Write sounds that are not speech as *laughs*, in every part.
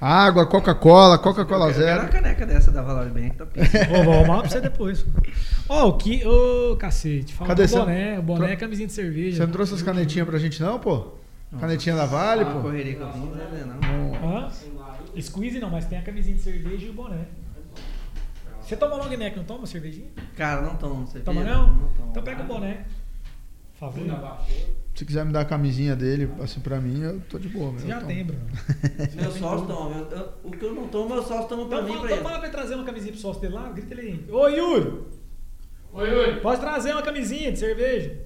Água, Coca-Cola, Coca-Cola Eu quero zero. uma caneca dessa da Valor Bank, tá. *laughs* Vou, vou arrumar pra você depois. Ó, o que. Ô, cacete. Fala Cadê do você? boné. O boné é camisinha de Você cerveja. não trouxe as canetinhas pra gente não, pô? Canetinha da Vale, Uma pô? correria que eu vim, né, não. Hã? Squeeze não, mas tem a camisinha de cerveja e o boné. Você toma long neck, não toma cervejinha? Cara, não tomo cerveja. Toma não? tomo. Então pega o boné. Favor. Se quiser me dar a camisinha dele, assim, pra mim, eu tô de boa. meu, Você já tomo. tem, Bruno. *laughs* Meu sócio toma. eu- eu- o que eu não tomo, meu sócio toma pra Então, mim e fala, pra então fala pra ele trazer uma camisinha pro sócio dele lá, grita ele aí. Ô, Yuri! Oi, oi. Pode trazer uma camisinha de cerveja.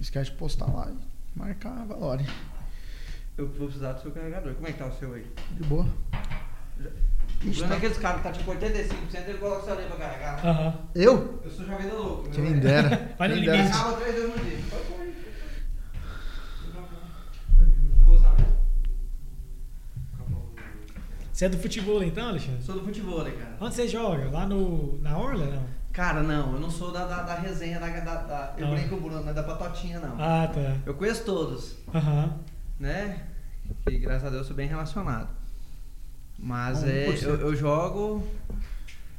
Esquece de postar lá e marcar a Valore. Eu vou precisar do seu carregador. Como é que tá o seu aí? De boa. O problema tá- é aqueles caras que tá tipo 85%, ele coloca o seu ali pra carregar. Aham. Eu? Eu sou venda louco. Quem meu. dera. *laughs* Vai no Quem limite. Acaba três vezes no dia. Pode pôr aí. Não vou usar mesmo. Você é do futebol então, Alexandre? Sou do futebol, né, cara? Onde você joga? Lá no, na Orla, não? Cara, não, eu não sou da, da, da resenha, da, da, da- eu Não. brinco com o Bruno, não é da patotinha, não. Ah, tá. Eu conheço todos, Aham. né? E graças a Deus sou bem relacionado. Mas é, eu, eu jogo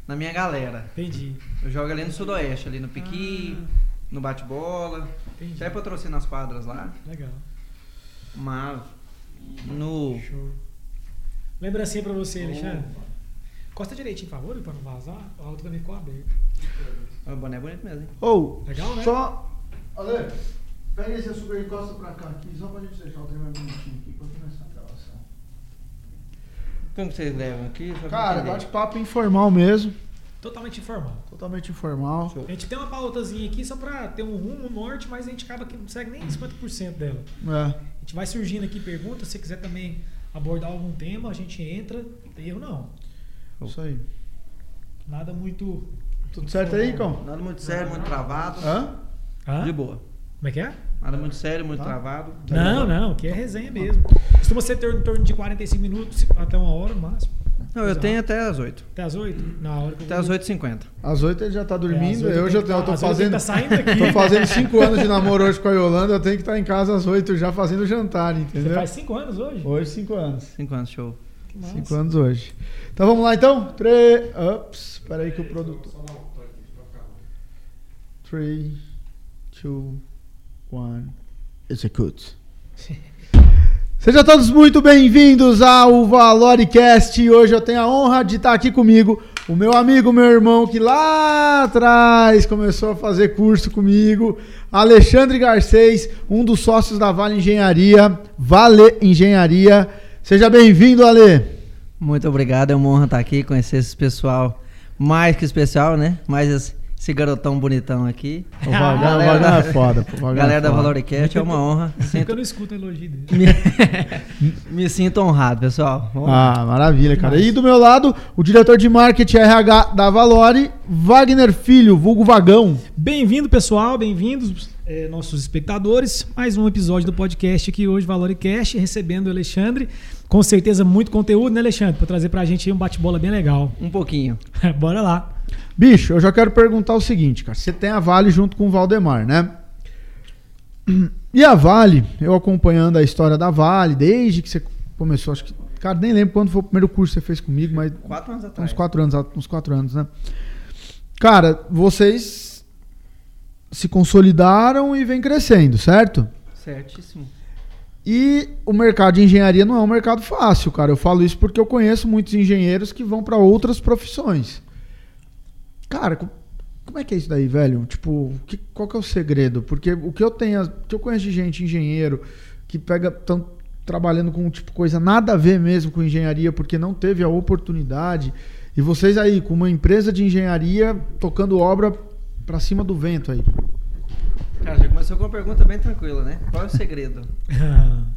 na minha galera. Entendi. Eu jogo ali no Sudoeste, ali no Piqui, Ah. no bate-bola. Entendi. Até patrocina as quadras lá. Legal. Mas no. Show. Lembrancinha pra você, Alexandre. Costa direitinho, por favor, pra não vazar. A outra também ficou aberta. O boné é bonito mesmo, hein? Ou, Legal, né? só... Ale, pega esse açúcar e encosta pra cá aqui, só pra gente deixar o trem mais bonitinho aqui, pra começar a gravação. Como que vocês levam aqui? Cara, bate-papo informal mesmo. Totalmente informal. Totalmente informal. Show. A gente tem uma pautazinha aqui só pra ter um rumo um norte, mas a gente acaba que não segue nem 50% dela. É. A gente vai surgindo aqui perguntas, se você quiser também abordar algum tema, a gente entra. Não tem erro não. Isso aí. Nada muito. Tudo certo aí, Cão? Nada muito sério, muito travado. Hã? Hã? De boa. Como é que é? Nada muito sério, muito Tá. travado. Não, não, aqui é resenha mesmo. Costuma ser em torno de 45 minutos até uma hora no máximo. Não, eu tenho até as 8. Até as 8? Na hora que eu Até as 8h50. Às oito ele já tá É, às dormindo, oito eu já tô, eu tá- tô às que fazendo... tá saindo daqui. *laughs* Tô fazendo cinco anos de namoro hoje com a Yolanda, eu tenho que estar em casa às oito já fazendo jantar, Você entendeu? faz 5 anos hoje? Hoje, cinco anos. 5 anos, show. Que massa. Cinco anos hoje. Então vamos lá então? Três. Ups, peraí que o produtor. Three, two, one. Execute. *laughs* Sejam todos muito bem-vindos ao Valoricast. Hoje eu tenho a honra de estar aqui comigo o meu amigo, meu irmão, que lá atrás começou a fazer curso comigo, Alexandre Garcês, um dos sócios da Vale Engenharia, Vale Engenharia. Seja bem-vindo, Ale. Muito obrigado, é uma honra estar aqui, conhecer esse pessoal mais que especial, né? Mais esse, garotão bonitão aqui. O Vagão, o Galera Vagão da- é foda, pô. o Vagão Galera é da foda. Valoricast, é uma honra. *laughs* Porque eu Sinto, não escuto elogio dele. me, *laughs* me sinto honrado, pessoal. Lá. Ah, maravilha, cara. Demais. E do meu lado, o diretor de marketing RH da Valore, Wagner Filho, vulgo Vagão. Bem-vindo, pessoal, bem-vindos, eh, nossos espectadores. Mais um episódio do podcast aqui hoje, Valoricast, recebendo o Alexandre. Com certeza, muito conteúdo, né, Alexandre? Para trazer pra gente aí um bate-bola bem legal. Um pouquinho. *laughs* Bora lá. Bicho, eu já quero perguntar o seguinte, cara. Você tem a Vale junto com o Valdemar, né? E a Vale, eu acompanhando a história da Vale, desde que você começou, acho que. Cara, nem lembro quando foi o primeiro curso que você fez comigo, mas Quatro anos atrás. uns quatro anos, uns quatro anos, né? Cara, vocês se consolidaram e vem crescendo, certo? Certíssimo. E o mercado de engenharia não é um mercado fácil, cara. Eu falo isso porque eu conheço muitos engenheiros que vão para outras profissões. Cara, co- como é que é isso daí, velho? Tipo, que- qual que é o segredo? Porque o que eu tenho, o que eu conheço de gente engenheiro que pega tão trabalhando com tipo coisa nada a ver mesmo com engenharia porque não teve a oportunidade. E vocês aí com uma empresa de engenharia tocando obra para cima do vento aí. Cara, já começou com uma pergunta bem tranquila, né? Qual é o segredo? *laughs*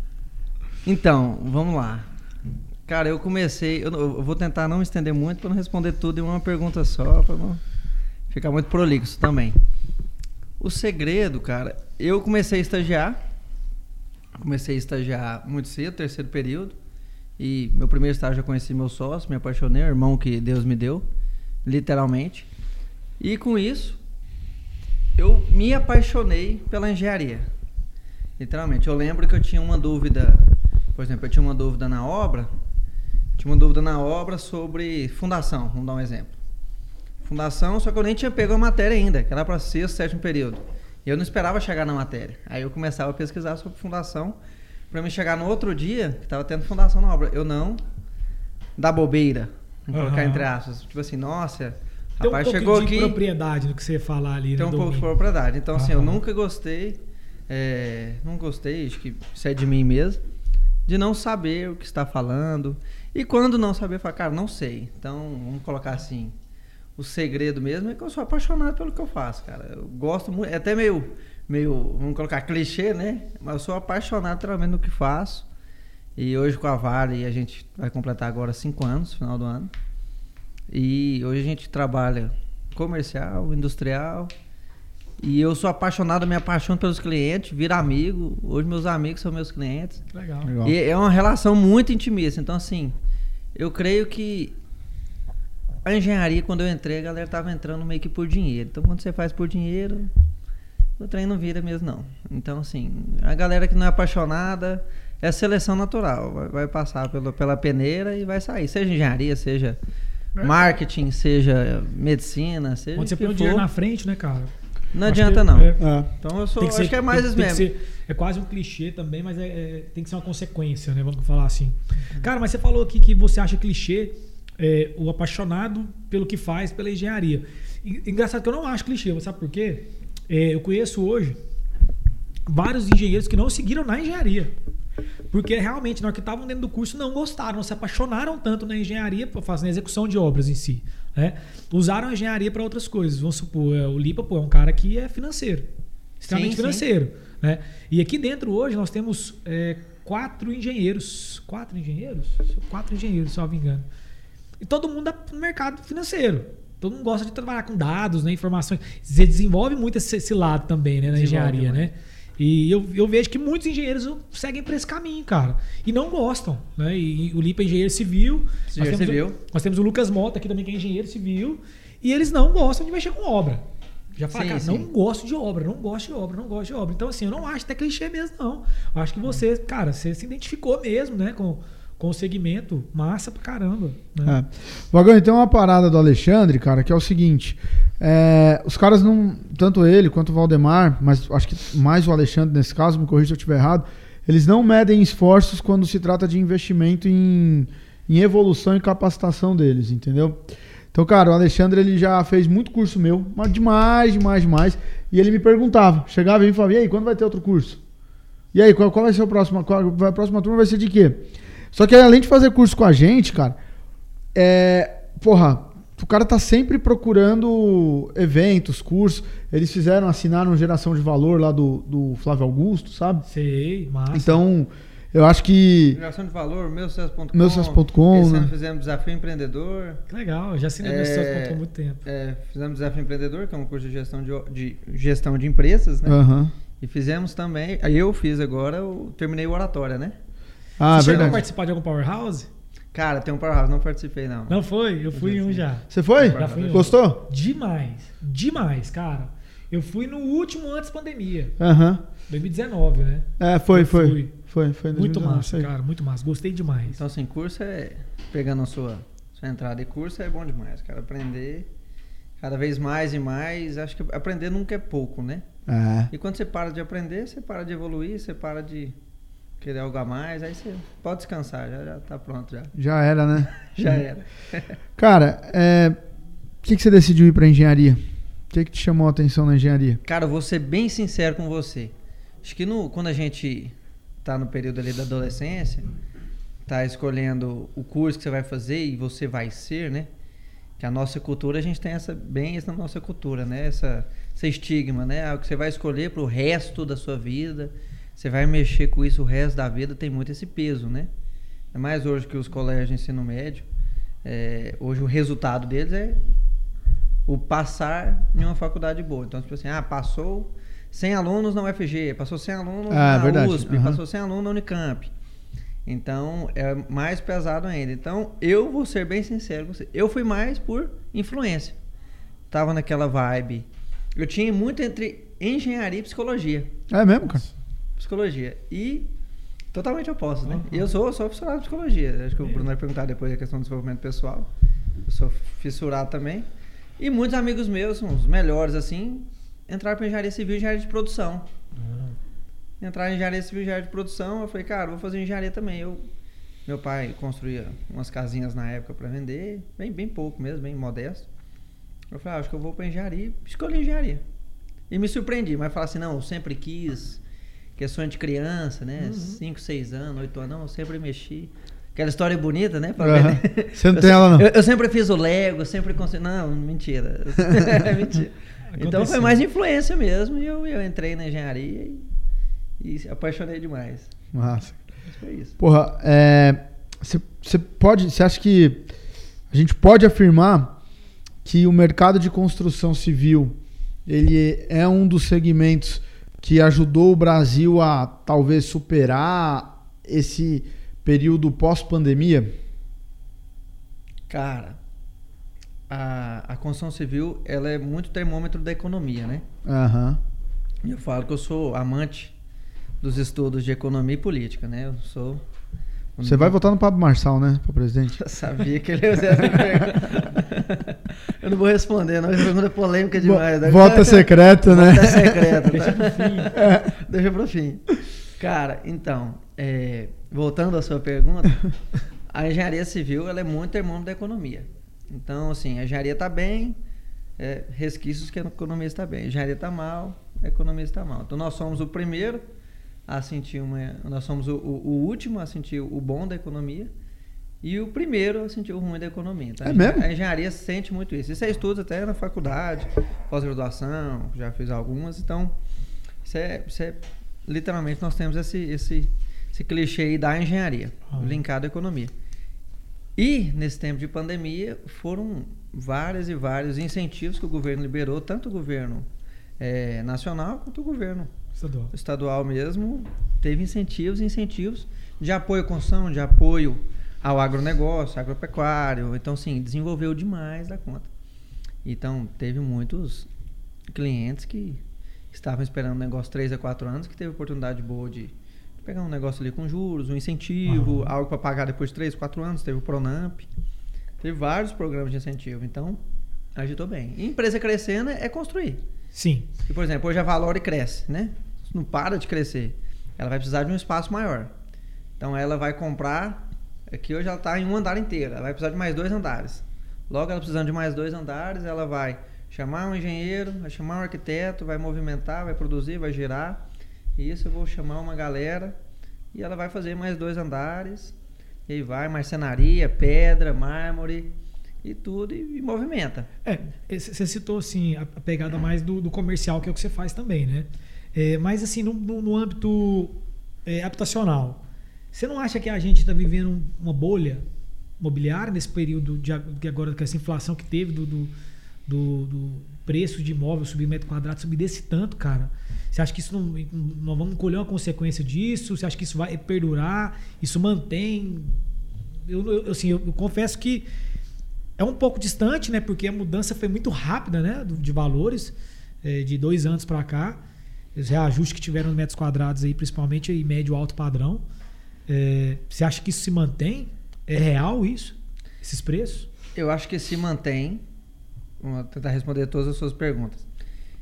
Então, vamos lá. Cara, eu comecei. Eu, eu vou tentar não estender muito para não responder tudo em uma pergunta só, para não ficar muito prolixo também. O segredo, cara, eu comecei a estagiar. Comecei a estagiar muito cedo, terceiro período. E meu primeiro estágio eu conheci meu sócio, me apaixonei, o irmão que Deus me deu, literalmente. E com isso, eu me apaixonei pela engenharia. Literalmente. Eu lembro que eu tinha uma dúvida, por exemplo, eu tinha uma dúvida na obra, Tinha uma dúvida na obra sobre fundação, vamos dar um exemplo. Fundação, só que eu nem tinha pego a matéria ainda, que era para sexto, sétimo período. E eu não esperava chegar na matéria. Aí eu começava a pesquisar sobre fundação, para me chegar no outro dia, que estava tendo fundação na obra. Eu não, da bobeira, vamos colocar Aham. entre aspas. Tipo assim, nossa, Tem um rapaz, pouco chegou de aqui... propriedade no que você falar ali, Tem né, um pouco de propriedade. Então, assim, eu nunca gostei, é, não gostei, acho que isso é de mim mesmo, de não saber o que está falando. E quando não saber, falar, cara, não sei. Então, vamos colocar assim, o segredo mesmo é que eu sou apaixonado pelo que eu faço, cara. Eu gosto muito, é até meio, meio, vamos colocar clichê, né? Mas eu sou apaixonado literalmente no que faço. E hoje com a Vale, a gente vai completar agora cinco anos, final do ano. E hoje a gente trabalha comercial, industrial. E eu sou apaixonado, me apaixono pelos clientes, viro amigo. Hoje meus amigos são meus clientes. Legal. Legal. E é uma relação muito intimista. Então, assim, eu creio que a engenharia, quando eu entrei, a galera tava entrando meio que por dinheiro. Então, quando você faz por dinheiro, o trem não vira mesmo, não. Então, assim, a galera que não é apaixonada, é seleção natural. Vai, vai passar pelo, pela peneira e vai sair. Seja engenharia, seja marketing, seja medicina, seja Quando você o que põe o dinheiro na frente, né, cara? Não Acho adianta, que- não. é. É. Então, eu sou, Tem que acho ser- que é mais tem- isso tem que mesmo. ser- é quase um clichê também, mas é, é- tem que ser uma consequência, né? Vamos falar assim. Cara, mas você falou aqui que você acha clichê é, o apaixonado pelo que faz, pela engenharia. E- Engraçado que eu não acho clichê, sabe por quê? É, eu conheço hoje vários engenheiros que não seguiram na engenharia. Porque realmente, na hora que estavam dentro do curso, não gostaram, não se apaixonaram tanto na engenharia, fazer a execução de obras em si. Né? Usaram a engenharia para outras coisas. Vamos supor, é, o Lipa pô, é um cara que é financeiro, extremamente Sim, sim. financeiro. Né? E aqui dentro hoje nós temos é, quatro engenheiros. Quatro engenheiros? Quatro engenheiros, se eu não me engano. E todo mundo é no mercado financeiro. Todo mundo gosta de trabalhar com dados, né, informações. Você desenvolve muito esse, esse lado também, né, na Desenvolve engenharia, né? E eu, eu vejo que muitos engenheiros seguem para esse caminho, cara. E não gostam, né? E, e o Lipa é engenheiro civil. nós Engenheiro temos, civil. O, nós temos o Lucas Mota aqui também, que é engenheiro civil. E eles não gostam de mexer com obra. Já fala, Sim, cara, sim. não gosto de obra, não gosto de obra, não gosto de obra. Então, assim, eu não acho até clichê mesmo, não. Eu acho que você, cara, você se identificou mesmo, né, com, com o segmento. Massa pra caramba. Né? É. Vagão, tem uma parada do Alexandre, cara, que é o seguinte. é, os caras não. Tanto ele quanto o Valdemar, mas acho que mais o Alexandre nesse caso, me corrija se eu estiver errado, eles não medem esforços quando se trata de investimento em, em evolução e capacitação deles, entendeu? Então, cara, o Alexandre ele já fez muito curso meu, mas demais, demais, demais. E ele me perguntava, chegava e falava, e aí, quando vai ter outro curso? E aí, qual, qual vai ser o próximo? Qual, a próxima turma vai ser de quê? Só que além de fazer curso com a gente, cara, é. Porra, o cara tá sempre procurando eventos, cursos. Eles fizeram, assinaram geração de valor lá do, do Flávio Augusto, sabe? Sei, massa. Então, eu acho que. Geração de valor, meusucesso.com. Meusucesso.com, Esse né? ano fizemos Desafio Empreendedor. Que legal, já assinei É, há muito tempo. é, fizemos Desafio Empreendedor, que é um curso de gestão de, de gestão de empresas, né? Aham. E fizemos também. Aí eu fiz agora, eu terminei o oratória, né? Ah, Você chegou a participar de algum Powerhouse? Cara, tem um Powerhouse, não participei não. Não foi? Eu fui em um já. Você foi? Já fui em um. Gostou? Demais, demais, cara. Eu fui no último antes pandemia, Aham. 2019, né? É, foi, Eu foi. fui. Foi, foi. em Muito 2019, massa, cara, muito massa. Gostei demais. Então, assim, curso é. Pegando a sua, sua entrada em curso é bom demais, cara. Aprender cada vez mais e mais. Acho que aprender nunca é pouco, né? É. E quando você para de aprender, você para de evoluir, você para de querer algo a mais, aí você pode descansar, já, já tá pronto já. Já era, né? *laughs* Já era. *laughs* Cara, é, por que, que você decidiu ir pra engenharia? O que, que te chamou a atenção na engenharia? Cara, eu vou ser bem sincero com você. Acho que no, quando a gente tá no período ali da adolescência, tá escolhendo o curso que você vai fazer e você vai ser, né? Que a nossa cultura, a gente tem essa bem isso na nossa cultura, né? Essa, esse estigma, né? Ah, O que você vai escolher pro resto da sua vida, você vai mexer com isso o resto da vida, tem muito esse peso, né? É mais hoje que os colégios de ensino médio, é, hoje o resultado deles é o passar em uma faculdade boa. Então, tipo assim, ah, passou 100 alunos na UFG, passou 100 alunos Ah, na verdade. USP, Aham. passou 100 alunos na Unicamp. Então, é mais pesado ainda. Então, eu vou ser bem sincero com você. Eu fui mais por influência. Tava naquela vibe. Eu tinha muito entre engenharia e psicologia. É mesmo, cara? Psicologia. E Totalmente oposto, né? Uhum. Eu sou, sou fissurado em psicologia. Acho que o Bruno vai perguntar depois a questão do desenvolvimento pessoal. Eu sou fissurado também. E muitos amigos meus, os melhores assim, entraram para engenharia civil e engenharia de produção. Entraram em engenharia civil e engenharia de produção, eu falei, cara, vou fazer engenharia também. Eu, meu pai construía umas casinhas na época para vender, bem, bem pouco mesmo, bem modesto. Eu falei, ah, acho que eu vou para engenharia. Escolhi engenharia. E me surpreendi, mas falar assim, não, eu sempre quis, questões de criança, né? 5, 6 anos, 8 anos, não, eu sempre mexi. Aquela história bonita, né? Vender. Você não Eu tem ela, não? Eu, eu sempre fiz o Lego, sempre consegui. Não, mentira. *laughs* É mentira. Então foi mais influência mesmo e eu, eu entrei na engenharia e, e apaixonei demais. Massa. Mas foi isso. Porra, é, você pode. Você acha que a gente pode afirmar que o mercado de construção civil ele é um dos segmentos que ajudou o Brasil a talvez superar esse período pós-pandemia? Cara, a, a construção civil ela é muito termômetro da economia, né? Aham. E Eu falo que eu sou amante dos estudos de economia e política, né? Eu sou. Você vai votar no Pablo Marçal, né, para presidente? *laughs* Eu sabia que ele ia fazer essa pergunta. Eu não vou responder, não. Essa pergunta é polêmica demais. né? Vota secreto, né? Vota secreto. Deixa tá? pro fim. *laughs* Deixa pro fim. Cara, então, é, voltando à sua pergunta, a engenharia civil ela é muito termômetro da economia. Então, assim, a engenharia está bem, é, resquícios que a economia está bem. A engenharia está mal, a economia está mal. Então, nós somos o primeiro a sentir uma. Nós somos o, o- o último a sentir o bom da economia e o primeiro o ruim da economia. Então, É a mesmo? A engenharia sente muito isso. Isso é estudo até na faculdade, pós-graduação, já fiz algumas. Então, isso é, isso é- literalmente nós temos esse, esse, esse clichê aí da engenharia, Ah. linkado à economia. E nesse tempo de pandemia foram vários e vários incentivos que o governo liberou, tanto o governo eh, nacional quanto o governo Estadual. estadual mesmo teve incentivos e incentivos de apoio à construção, de apoio ao agronegócio, agropecuário. Então, sim, desenvolveu demais da conta. Então, teve muitos clientes que estavam esperando um negócio 3 a 4 anos, que teve oportunidade boa de pegar um negócio ali com juros, um incentivo, Aham. algo para pagar depois de 3, 4 anos. Teve o Pronamp. Teve vários programas de incentivo. Então, agitou bem. E empresa crescendo é construir. Sim. E, por exemplo, hoje a Valore cresce, né? Não para de crescer. Ela vai precisar de um espaço maior. Então ela vai comprar. Aqui hoje ela está em um andar inteiro. Ela vai precisar de mais dois andares. Logo, ela precisando de mais dois andares, ela vai chamar um engenheiro, vai chamar um arquiteto, vai movimentar, vai produzir, vai girar. E isso eu vou chamar uma galera e ela vai fazer mais dois andares. E aí vai marcenaria, pedra, mármore e tudo e, e movimenta. É, você citou assim a a pegada mais do, do comercial, que é o que você faz também, né? É, mas assim, no, no- no âmbito é, habitacional, você não acha que a gente está vivendo um- uma bolha imobiliária nesse período de que agora com essa inflação que teve do, do, do- do preço de imóvel subir metro quadrado, subir desse tanto, cara? Você acha que isso não, nós vamos colher uma consequência disso? Você acha que isso vai perdurar? Isso mantém? Eu, eu, assim, eu- eu confesso que é um pouco distante, né? Porque a mudança foi muito rápida, né? De valores, eh, de dois anos para cá. Os reajustes que tiveram nos metros quadrados aí, principalmente em médio alto padrão. Eh, você acha que isso se mantém? É real isso? Esses preços? Eu acho que se mantém. Vou tentar responder todas as suas perguntas.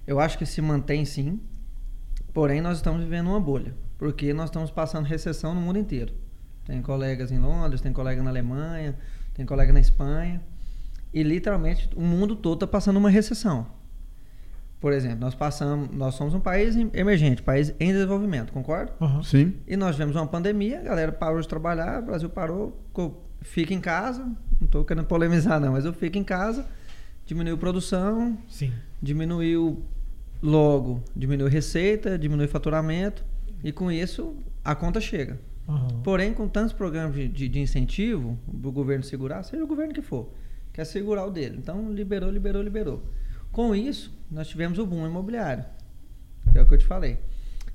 Eu acho que se mantém sim. Porém, nós estamos vivendo uma bolha. Porque nós estamos passando recessão no mundo inteiro. Tem colegas em Londres, tem colega na Alemanha, tem colega na Espanha. E literalmente o mundo todo está passando uma recessão. Por exemplo, nós passamos, nós somos um país em- emergente, país em desenvolvimento, concorda? Aham. Sim. E nós tivemos uma pandemia, a galera parou de trabalhar, o Brasil parou, ficou- fica em casa, não estou querendo polemizar não, mas eu fico em casa, diminuiu produção, Sim. diminuiu logo, diminuiu receita, diminuiu faturamento, e com isso a conta chega. Aham. Porém, com tantos programas de, de, de incentivo do governo segurar, seja o governo que for, quer segurar o dele. Então, liberou, liberou, liberou. Com isso, nós tivemos o boom imobiliário, que é o que eu te falei.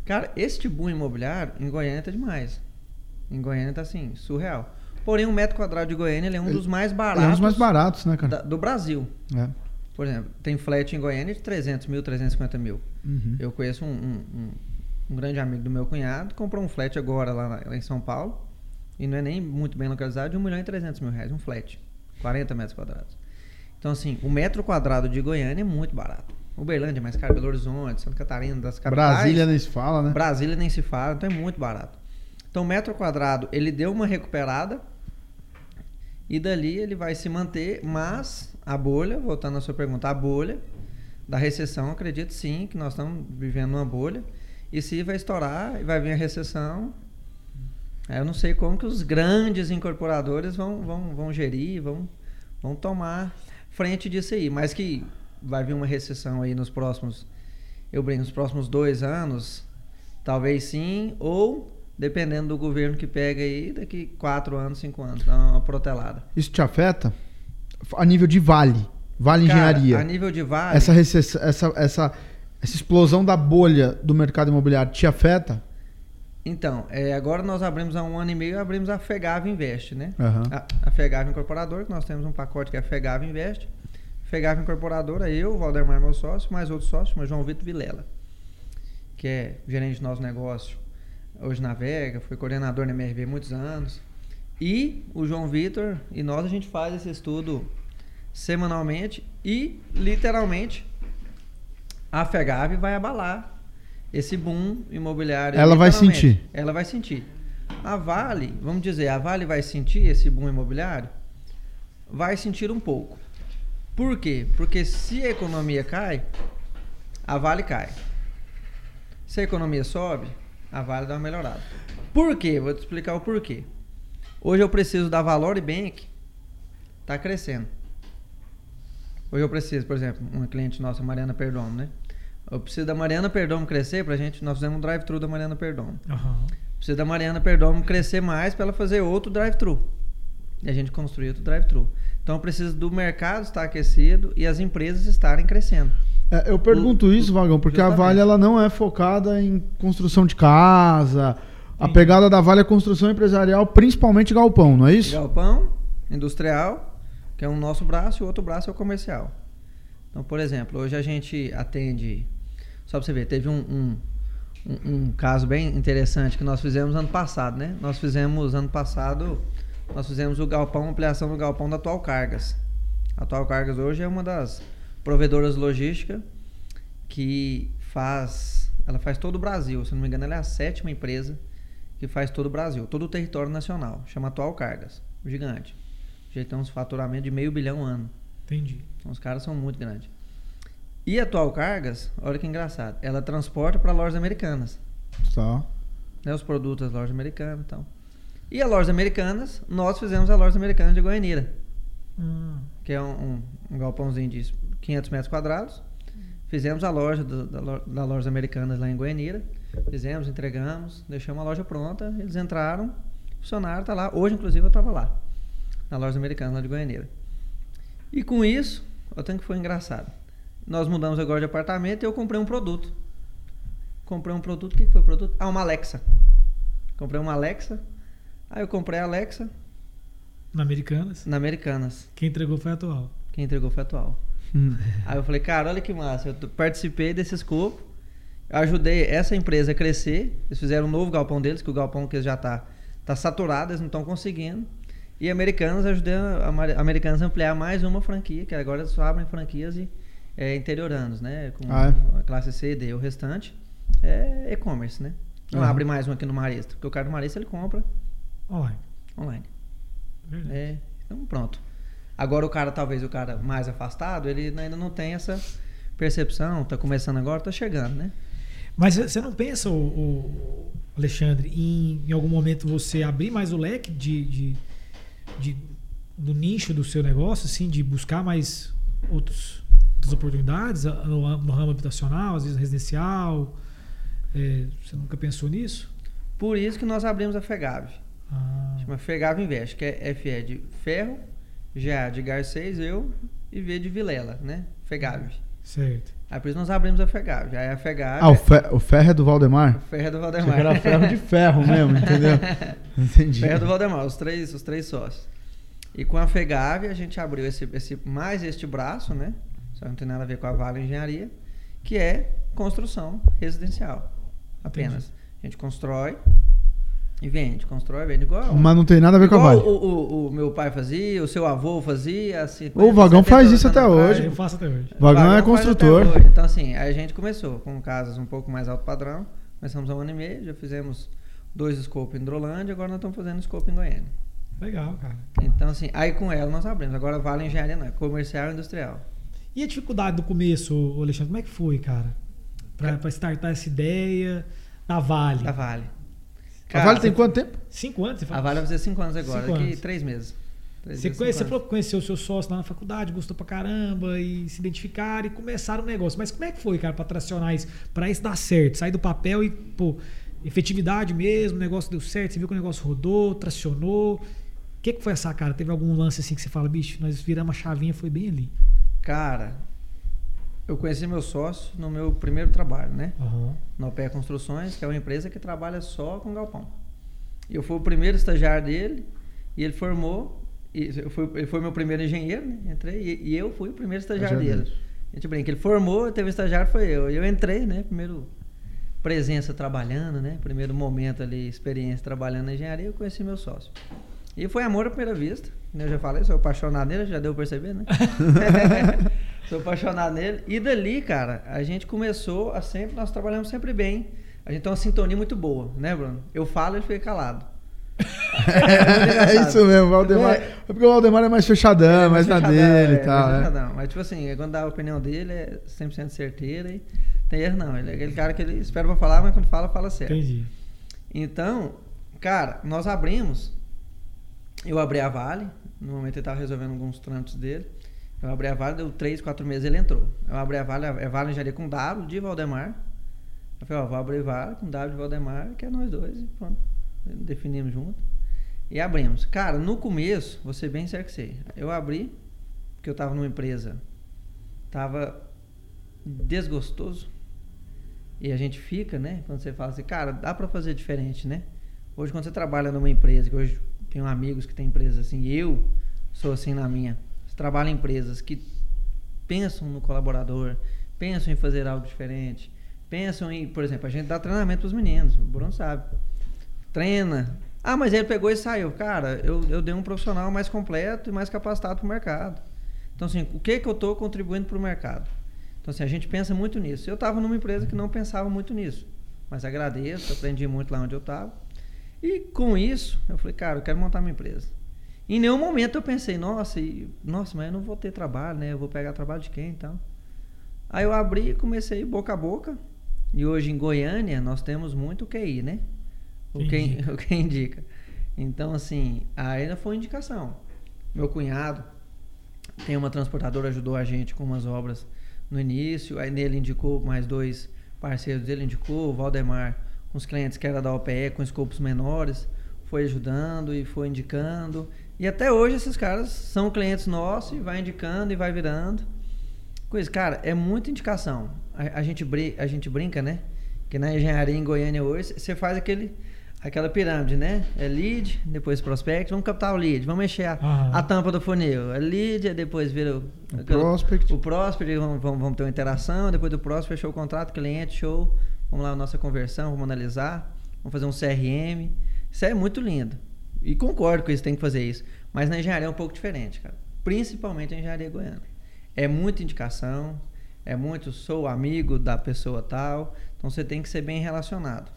Cara, este boom imobiliário em Goiânia tá demais. Em Goiânia tá assim, surreal. Porém, um metro quadrado de Goiânia ele é um Ele- dos mais É baratos um dos mais baratos, né, cara? da- do Brasil. É. Por exemplo, tem flat em Goiânia de 300 mil, 350 mil. Uhum. Eu conheço um, um- um- um grande amigo do meu cunhado, comprou um flat agora lá, lá em São Paulo. E não é nem muito bem localizado, de 1 milhão e 300 mil reais, um flat. 40 metros quadrados. Então, assim, o metro quadrado de Goiânia é muito barato. Uberlândia é mais caro, Belo Horizonte, Santa Catarina, das capitais. Brasília nem se fala, né? Brasília nem se fala, então é muito barato. Então, o metro quadrado, ele deu uma recuperada e dali ele vai se manter, mas a bolha, voltando à sua pergunta, a bolha da recessão, acredito sim que nós estamos vivendo uma bolha. E se vai estourar e vai vir a recessão, aí eu não sei como que os grandes incorporadores vão, vão, vão gerir, vão, vão tomar frente disso aí. Mas que vai vir uma recessão aí nos próximos, eu brinco, nos próximos dois anos, talvez sim, ou dependendo do governo que pega aí, daqui quatro anos, cinco anos, dá uma protelada. Isso te afeta? A nível de vale. Vale Cara, Engenharia. a nível de vale, Essa, essa, essa, essa explosão da bolha do mercado imobiliário te afeta? Então, é, agora nós abrimos há um ano e meio, abrimos a FEGAV Invest, né? Aham. A, a FEGAV Incorporadora, que nós temos um pacote que é a FEGAV Invest. FEGAV Incorporadora, eu, Valdemar, meu sócio, mais outro sócio, mas João Vitor Vilela, que é gerente de nosso negócio, hoje navega, foi coordenador na MRV há muitos anos. E o João Vitor e nós, a gente faz esse estudo semanalmente e, literalmente, a FEGAV vai abalar esse boom imobiliário. Ela vai literalmente. sentir. Ela vai sentir. A Vale, vamos dizer, a Vale vai sentir esse boom imobiliário? Vai sentir um pouco. Por quê? Porque se a economia cai, a Vale cai. Se a economia sobe, a Vale dá uma melhorada. Por quê? Vou te explicar o porquê. Hoje eu preciso da Valor Bank, tá crescendo. Hoje eu preciso, por exemplo, uma cliente nossa, Mariana Perdomo, né? Eu preciso da Mariana Perdomo crescer pra gente, nós fizemos um drive-thru da Mariana Perdomo. Aham. Precisa da Mariana Perdomo crescer mais para ela fazer outro drive-thru. E a gente construir outro drive-thru. Então eu preciso do mercado estar aquecido e as empresas estarem crescendo. É, eu pergunto isso, Vagão, porque a Justamente. Vale ela não é focada em construção de casa. A Sim. pegada da Vale é construção empresarial, principalmente galpão, não é isso? Galpão, industrial, que é um nosso braço, e o outro braço é o comercial. Então, por exemplo, hoje a gente atende. Só para você ver, teve um, um, um- um caso bem interessante que nós fizemos ano passado, né? Nós fizemos ano passado, nós fizemos o galpão, ampliação do galpão da Atual Cargas. A Atual Cargas hoje é uma das provedoras logísticas que faz. Ela faz todo o Brasil. Se não me engano, ela é a sétima empresa que faz todo o Brasil, todo o território nacional. Chama Atual Cargas. Gigante. Já tem uns faturamentos de meio bilhão ano. Entendi. Então, os caras são muito grandes. E a Atual Cargas, olha que engraçado, ela transporta para lojas americanas. Tá. Né, os produtos das lojas americanas e tal. E a lojas americanas, nós fizemos a loja americana de Goianira, Hum, que é um, um, um galpãozinho de 500 metros quadrados. Fizemos a loja do- da, da lojas americanas lá em Goianira. Fizemos, entregamos, deixamos a loja pronta. Eles entraram, funcionaram, tá lá. Hoje, inclusive, eu estava lá, na loja americana lá de Goianira. E com isso, o tanto que foi engraçado. Nós mudamos agora de apartamento e eu comprei um produto. Comprei um produto, o que foi o produto? Ah, uma Alexa. Comprei uma Alexa. Aí eu comprei a Alexa na Americanas. na Americanas. Quem entregou foi a atual. Quem entregou foi a atual. Hum. *laughs* Aí eu falei, cara, olha que massa. Eu participei desse escopo. Eu ajudei essa empresa a crescer. Eles fizeram um novo galpão deles, que o galpão que já tá, tá saturado, eles não estão conseguindo. E Americanas ajudei a Ameri- Americanas a ampliar mais uma franquia, que agora eles só abrem franquias e é, interioranos, né? Com Ah, é? a classe C e D. O restante é e-commerce, né? Não Aham. abre mais um aqui no Marista, porque o cara do Marista ele compra Online. online. Verdade. É, então pronto. Agora o cara, talvez o cara mais afastado, ele ainda não tem essa percepção, tá começando agora, tá chegando, né? Mas você não pensa, o, o Alexandre, em, em algum momento você abrir mais o leque de, de, de- do nicho do seu negócio, assim, de buscar mais outros, outras oportunidades no, no ramo habitacional, às vezes residencial? É, você nunca pensou nisso? Por isso que nós abrimos a FEGAV. Ah, Chama FEGAV Invest, que é FE de ferro, GA de Garcês, eu e V de Vilela, né? FEGAV. certo. Aí por isso nós abrimos a FEGAV. Aí a FEGAV. Ah, o, fe- o ferro é do Valdemar? o ferro é do Valdemar. era ferro de ferro mesmo, *laughs* entendeu? Entendi. Ferro do Valdemar, os três, os três sócios. E com a FEGAV a gente abriu esse, esse, mais este braço, né? Não tem nada a ver com a Vale Engenharia, que é construção residencial. Apenas. A gente constrói e vende. Constrói e vende. Igual, Mas não tem nada a ver com a Vale. o, o, o meu pai fazia, o seu avô fazia. Assim, O Vagão faz isso até hoje. Eu faço até hoje. Vagão é faz construtor. Então, assim, aí a gente começou com casas um pouco mais alto padrão. Começamos há um ano e meio, já fizemos dois scopes em Hidrolândia, agora nós estamos fazendo scope em Goiânia. Legal, cara. Então, assim, aí com ela nós abrimos. Agora vale engenharia, não, é comercial e industrial. E a dificuldade do começo, Alexandre, como é que foi, cara? Pra, pra startar essa ideia da Vale. Da Vale. A Vale tem quanto tempo? Cinco anos, você A fala? Vale vai fazer cinco anos agora, Cinco daqui anos. três meses. Três Você, meses, conhece, você falou que conheceu o seu sócio lá na faculdade, gostou pra caramba e se identificaram e começaram o negócio. Mas como é que foi, cara, pra tracionar isso? Pra isso dar certo, sair do papel e, pô, efetividade mesmo, o negócio deu certo, você viu que o negócio rodou, tracionou. O que, que foi essa cara? Teve algum lance assim que você fala, bicho, nós viramos a chavinha, foi bem ali. Cara, eu conheci meu sócio no meu primeiro trabalho, né? Aham. Na OPE Construções, que é uma empresa que trabalha só com galpão. Eu fui o primeiro estagiário dele, e ele formou, e eu fui, ele foi meu primeiro engenheiro, né? Entrei, e, e eu fui o primeiro estagiário dele. A gente brinca, ele formou, teve um estagiário, foi eu. E eu entrei, né? Primeiro presença trabalhando, né? Primeiro momento ali, experiência trabalhando na engenharia, eu conheci meu sócio. E foi amor à primeira vista? Eu já falei, sou apaixonado nele, já deu pra perceber, né? *laughs* sou apaixonado nele. E dali, cara, a gente começou a sempre, nós trabalhamos sempre bem. A gente tem uma sintonia muito boa, né, Bruno? Eu falo e ele fica calado. É engraçado. isso mesmo, o Valdemar. É. É porque o Valdemar é mais fechadão, É, mais na fechadão, dele é, e tal. mais é. fechadão. Mas, tipo assim, quando dá a opinião dele, é 100% certeira e tem erro não. Ele é aquele cara que ele espera pra falar, mas quando fala, fala certo. Entendi. Então, cara, nós abrimos. Eu abri a Vale. No momento ele estava resolvendo alguns trâmites dele. Eu abri a Vale, deu 3, 4 meses ele entrou. Eu abri a Vale, é Vale Engenharia com W de Valdemar. Eu falei, ó, vou abrir Vale com W de Valdemar, que é nós dois. E pronto. Definimos junto. E abrimos. Cara, no começo, ser bem sério que sei. Eu abri, porque eu estava numa empresa. Tava desgostoso. E a gente fica, né? Quando você fala assim, cara, dá pra fazer diferente, né? Hoje, quando você trabalha numa empresa, que hoje tenho amigos que têm empresas assim, eu sou assim na minha. Você trabalha em empresas que pensam no colaborador, pensam em fazer algo diferente, pensam em, por exemplo, a gente dá treinamento pros meninos, o Bruno sabe. Treina. Ah, mas ele pegou e saiu. Cara, eu, eu dei um profissional mais completo e mais capacitado pro mercado. Então, assim, o que que eu estou contribuindo para o mercado? Então, assim, a gente pensa muito nisso. Eu estava numa empresa que não pensava muito nisso. Mas agradeço, aprendi muito lá onde eu estava. E com isso, eu falei, cara, eu quero montar minha empresa. Em nenhum momento eu pensei, nossa, e, nossa, mas eu não vou ter trabalho, né? Eu vou pegar trabalho de quem então? Aí eu abri e comecei boca a boca. E hoje em Goiânia nós temos muito QI, né? O que, Entendi. *laughs* o que indica. Então, assim, ainda foi indicação. Meu cunhado tem uma transportadora, ajudou a gente com umas obras no início. Aí nele indicou mais dois parceiros dele, indicou o Valdemar os clientes que era da OPE, com escopos menores, foi ajudando e foi indicando. E até hoje esses caras são clientes nossos e vai indicando e vai virando. Coisa, cara, é muita indicação. A, a gente, bri- a gente brinca, né? Que na engenharia em Goiânia hoje, você faz aquele, aquela pirâmide, né? É lead, depois prospect, vamos captar o lead, vamos mexer a, a tampa do funil. É lead, depois vira o, O prospect. o prospect, vamos, vamos, vamos ter uma interação, depois do prospect fechou o contrato, cliente, show. Vamos lá, nossa conversão, vamos analisar, vamos fazer um CRM. Isso é muito lindo. E concordo com isso, tem que fazer isso. Mas na engenharia é um pouco diferente, cara. Principalmente a engenharia goiana. É muita indicação, é muito sou amigo da pessoa tal, então você tem que ser bem relacionado.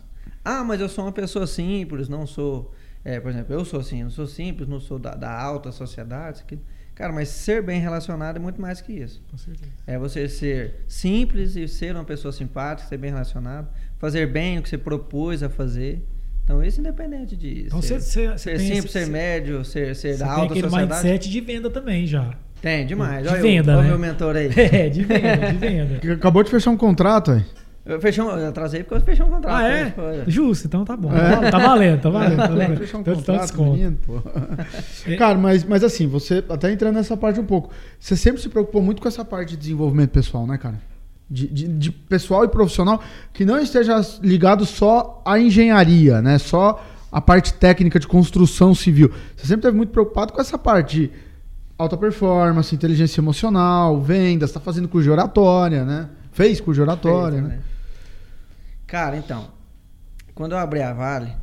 Ah, mas eu sou uma pessoa simples, não sou. é, por exemplo, eu sou assim, não sou simples, não sou da, da alta sociedade. isso aqui. Cara, mas ser bem relacionado é muito mais que isso. Com certeza. É você ser simples e ser uma pessoa simpática, ser bem relacionado, fazer bem o que você propôs a fazer. Então, isso independente de Então ser, ser tem simples, esse- ser médio, ser, ser da tem alta aquele sociedade. mindset de venda também já. Tem, demais. De olha venda, olha né? o meu mentor aí. *laughs* É, de venda, de venda. Que *laughs* Acabou de fechar um contrato, aí. Eu, fechei um, eu atrasei porque eu fechei um contrato. Ah, é? né? Foi. Justo, então tá bom. É. Tá valendo, tá valendo. Tá valendo. *laughs* um Então, contrato, desconto. menino, pô. *laughs* É. Cara, mas, mas assim, você até entrando nessa parte um pouco, você sempre se preocupou muito com essa parte de desenvolvimento pessoal, né, cara? De, de, de pessoal e profissional que não esteja ligado só à engenharia, né? Só a parte técnica de construção civil. Você sempre esteve muito preocupado com essa parte de alta performance, inteligência emocional, vendas, tá fazendo curso de oratória, né? Fez curso de oratória, Feito, né? Cara, então, quando eu abri a Vale,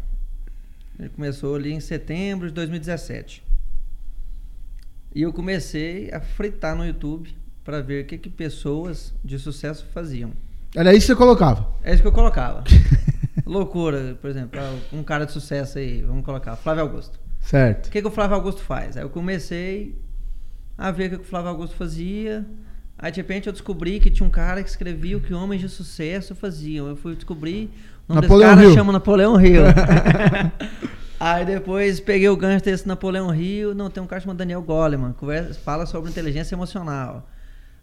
ele começou ali em setembro de 2017. E eu comecei a fritar no YouTube para ver o que, que pessoas de sucesso faziam. Era isso que você colocava. É isso que eu colocava. *laughs* Loucura, por exemplo, ah, um cara de sucesso aí, vamos colocar, Flávio Augusto. Certo. O que, que o Flávio Augusto faz? Aí eu comecei a ver o que, que o Flávio Augusto fazia. Aí de repente eu descobri que tinha um cara que escrevia o que homens de sucesso faziam. Eu fui descobrir. O nome Napoleão desse cara Hill. chama Napoleão Hill. *laughs* *laughs* Aí depois peguei o gancho desse Napoleão Hill. Não, tem um cara chamado Daniel Goleman, conversa, fala sobre inteligência emocional.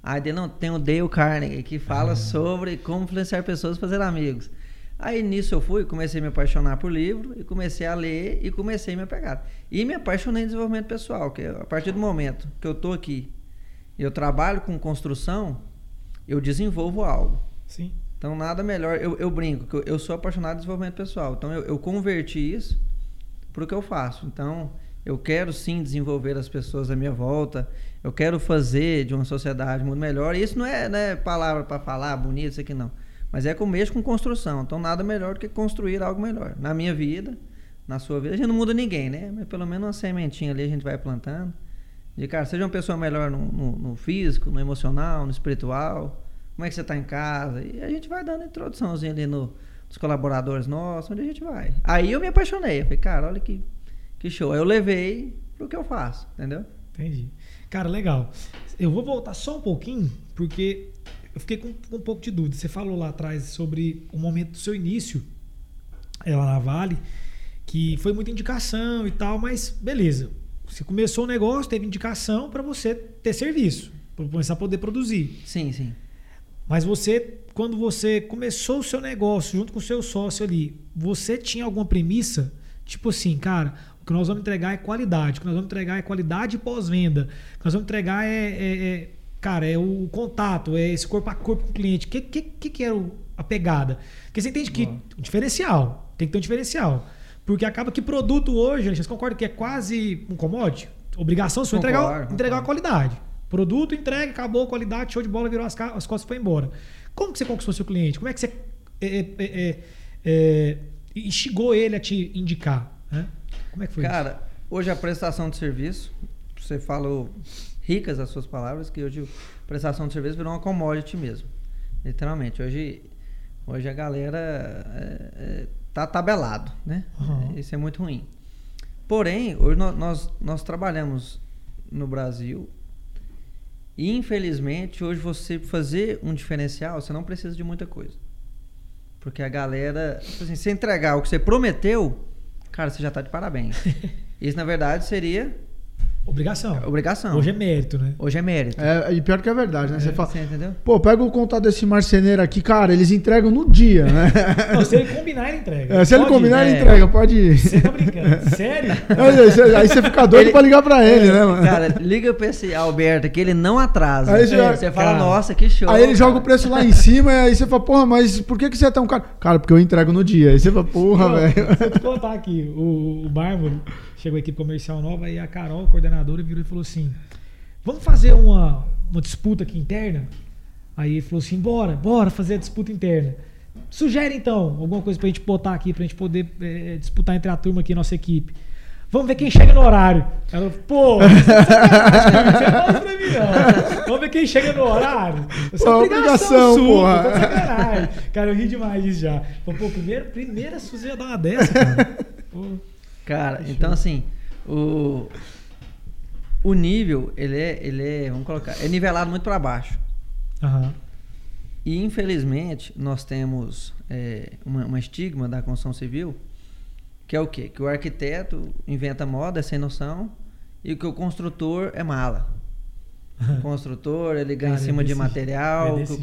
Aí não, tem o Dale Carnegie, que fala sobre como influenciar pessoas e fazer amigos. Aí nisso eu fui, comecei a me apaixonar por livro, e comecei a ler e comecei a me apegar. E me apaixonei em desenvolvimento pessoal, que a partir do momento que eu tô aqui eu trabalho com construção, eu desenvolvo algo. Sim. Então, nada melhor. Eu, eu brinco, que eu, eu sou apaixonado em desenvolvimento pessoal. Então, eu, eu converti isso para o que eu faço. Então, eu quero sim desenvolver as pessoas à minha volta. Eu quero fazer de uma sociedade muito melhor. E isso não é, não é palavra para falar bonito, isso aqui não. Mas é com mesmo com construção. Então, nada melhor do que construir algo melhor. Na minha vida, na sua vida. A gente não muda ninguém, né? Mas pelo menos uma sementinha ali a gente vai plantando. De cara, seja uma pessoa melhor no, no- no físico, no emocional, no espiritual. Como é que você está em casa? E a gente vai dando introduçãozinha ali no, nos colaboradores nossos, onde a gente vai. Aí eu me apaixonei. Eu falei, cara, olha que, que show. Aí eu levei pro que eu faço, entendeu? Entendi. Cara, legal. Eu vou voltar só um pouquinho, porque eu fiquei com, com um pouco de dúvida. Você falou lá atrás sobre o momento do seu início é, lá na Vale, que foi muita indicação e tal, mas beleza. Você começou o negócio, teve indicação para você ter serviço, para começar a poder produzir. Sim, sim. Mas você, quando você começou o seu negócio junto com o seu sócio ali, você tinha alguma premissa? Tipo assim, cara, o que nós vamos entregar é qualidade, o que nós vamos entregar é qualidade pós-venda, o que nós vamos entregar é, é- é, cara, é o contato, é esse corpo a corpo com o cliente. O que, que, que, que é a pegada? Porque você entende que o diferencial, tem que ter um diferencial. Porque acaba que produto hoje, vocês concordam que é quase um commodity? Obrigação sua entregar, Concordo, entregar a qualidade. Produto, entrega, acabou a qualidade, show de bola, virou as, as costas e foi embora. Como que você conquistou seu cliente? Como é que você é, é, é, é, instigou ele a te indicar? né? Como é que foi Cara, hoje a prestação de serviço, você falou ricas as suas palavras, que hoje a prestação de serviço virou uma commodity mesmo. Literalmente. Hoje, hoje a galera é, é, tá tabelado, né? Uhum. Isso é muito ruim. Porém, hoje nó- nós, nós trabalhamos no Brasil e infelizmente hoje você fazer um diferencial, você não precisa de muita coisa. Porque a galera, tipo assim, se entregar o que você prometeu, cara, você já tá de parabéns. *laughs* Isso na verdade seria? Obrigação. obrigação. Hoje é mérito, né? Hoje é mérito. É, e pior que é verdade, né? Você fala, Você entendeu? pô, pega o contato desse marceneiro aqui, cara, eles entregam no dia, né? *laughs* Não, se ele combinar, ele entrega. É, se ele Pode combinar, ele é. entrega, pode ir. Você tá brincando? *laughs* Sério? Aí você, aí você fica doido Ele- pra ligar pra ele, né, mano? Cara, liga pra esse Alberto que ele não atrasa. Aí você- você fala, cara, nossa, que show. Aí ele joga o cara. preço lá em cima e aí você fala, porra, mas por que, que você é tão caro? Cara, porque eu entrego no dia. Aí você fala, porra, velho. Deixa eu te contar aqui. O, o Bárbaro chegou aqui comercial nova e a Carol, coordenadora, virou e falou assim: Vamos fazer uma, uma disputa aqui interna? Aí ele falou assim: Bora, bora fazer a disputa interna. Sugere então alguma coisa pra gente botar aqui, pra gente poder eh, disputar entre a turma aqui, nossa equipe. Vamos ver quem chega no horário. Ela, pô, *laughs* você fala pra mim, não. Vamos ver quem chega no horário. Essa é Pô, obrigação, porra. De sacanagem. Cara, eu ri demais disso já. Falei, Pô, primeiro, primeira ia dar uma dessa, cara. *laughs* Pô. Cara, então assim, o, o nível, ele é, ele é, vamos colocar, é nivelado muito para baixo. Aham. E infelizmente nós temos é, uma, uma estigma da construção civil, que é o quê? Que o arquiteto inventa moda, é sem noção, e que o construtor é mala. *laughs* O construtor, ele ganha em é cima de desse- material, é que o jeito.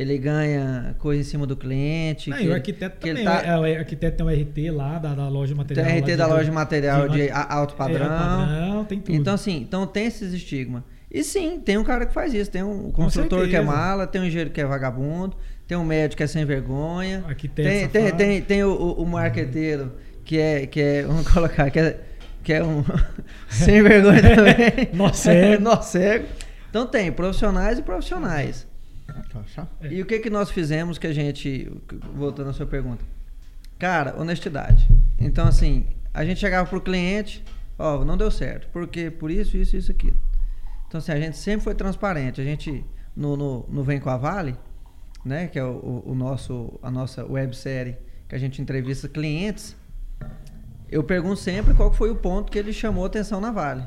Ele ganha coisa em cima do cliente. Não, que e o arquiteto também. tá- é, o arquiteto tem um RT lá da, da loja de Tem material. RT lá da de- loja de material de, de- a- alto É, padrão. padrão, tem tudo. Então, assim, então tem esses estigmas. E sim, tem um cara que faz isso. Tem um construtor que é mala, tem um engenheiro que é vagabundo, tem um médico que é sem vergonha. Arquiteto Tem, tem, tem, tem o, o, o marqueteiro que é, que é. Vamos *laughs* colocar, que é, que é um. *laughs* sem vergonha também. *laughs* Nó cego. Nó cego. Então tem profissionais e profissionais. E o que, que nós fizemos que a gente. Voltando à sua pergunta. Cara, honestidade. Então, assim, a gente chegava pro cliente, ó, não deu certo. Por quê? Por isso, isso, isso, aquilo. Então, assim, a gente sempre foi transparente. A gente, no, no, no Vem com a Vale, né, que é o, o nosso, a nossa websérie, que a gente entrevista clientes, eu pergunto sempre qual foi o ponto que ele chamou atenção na Vale.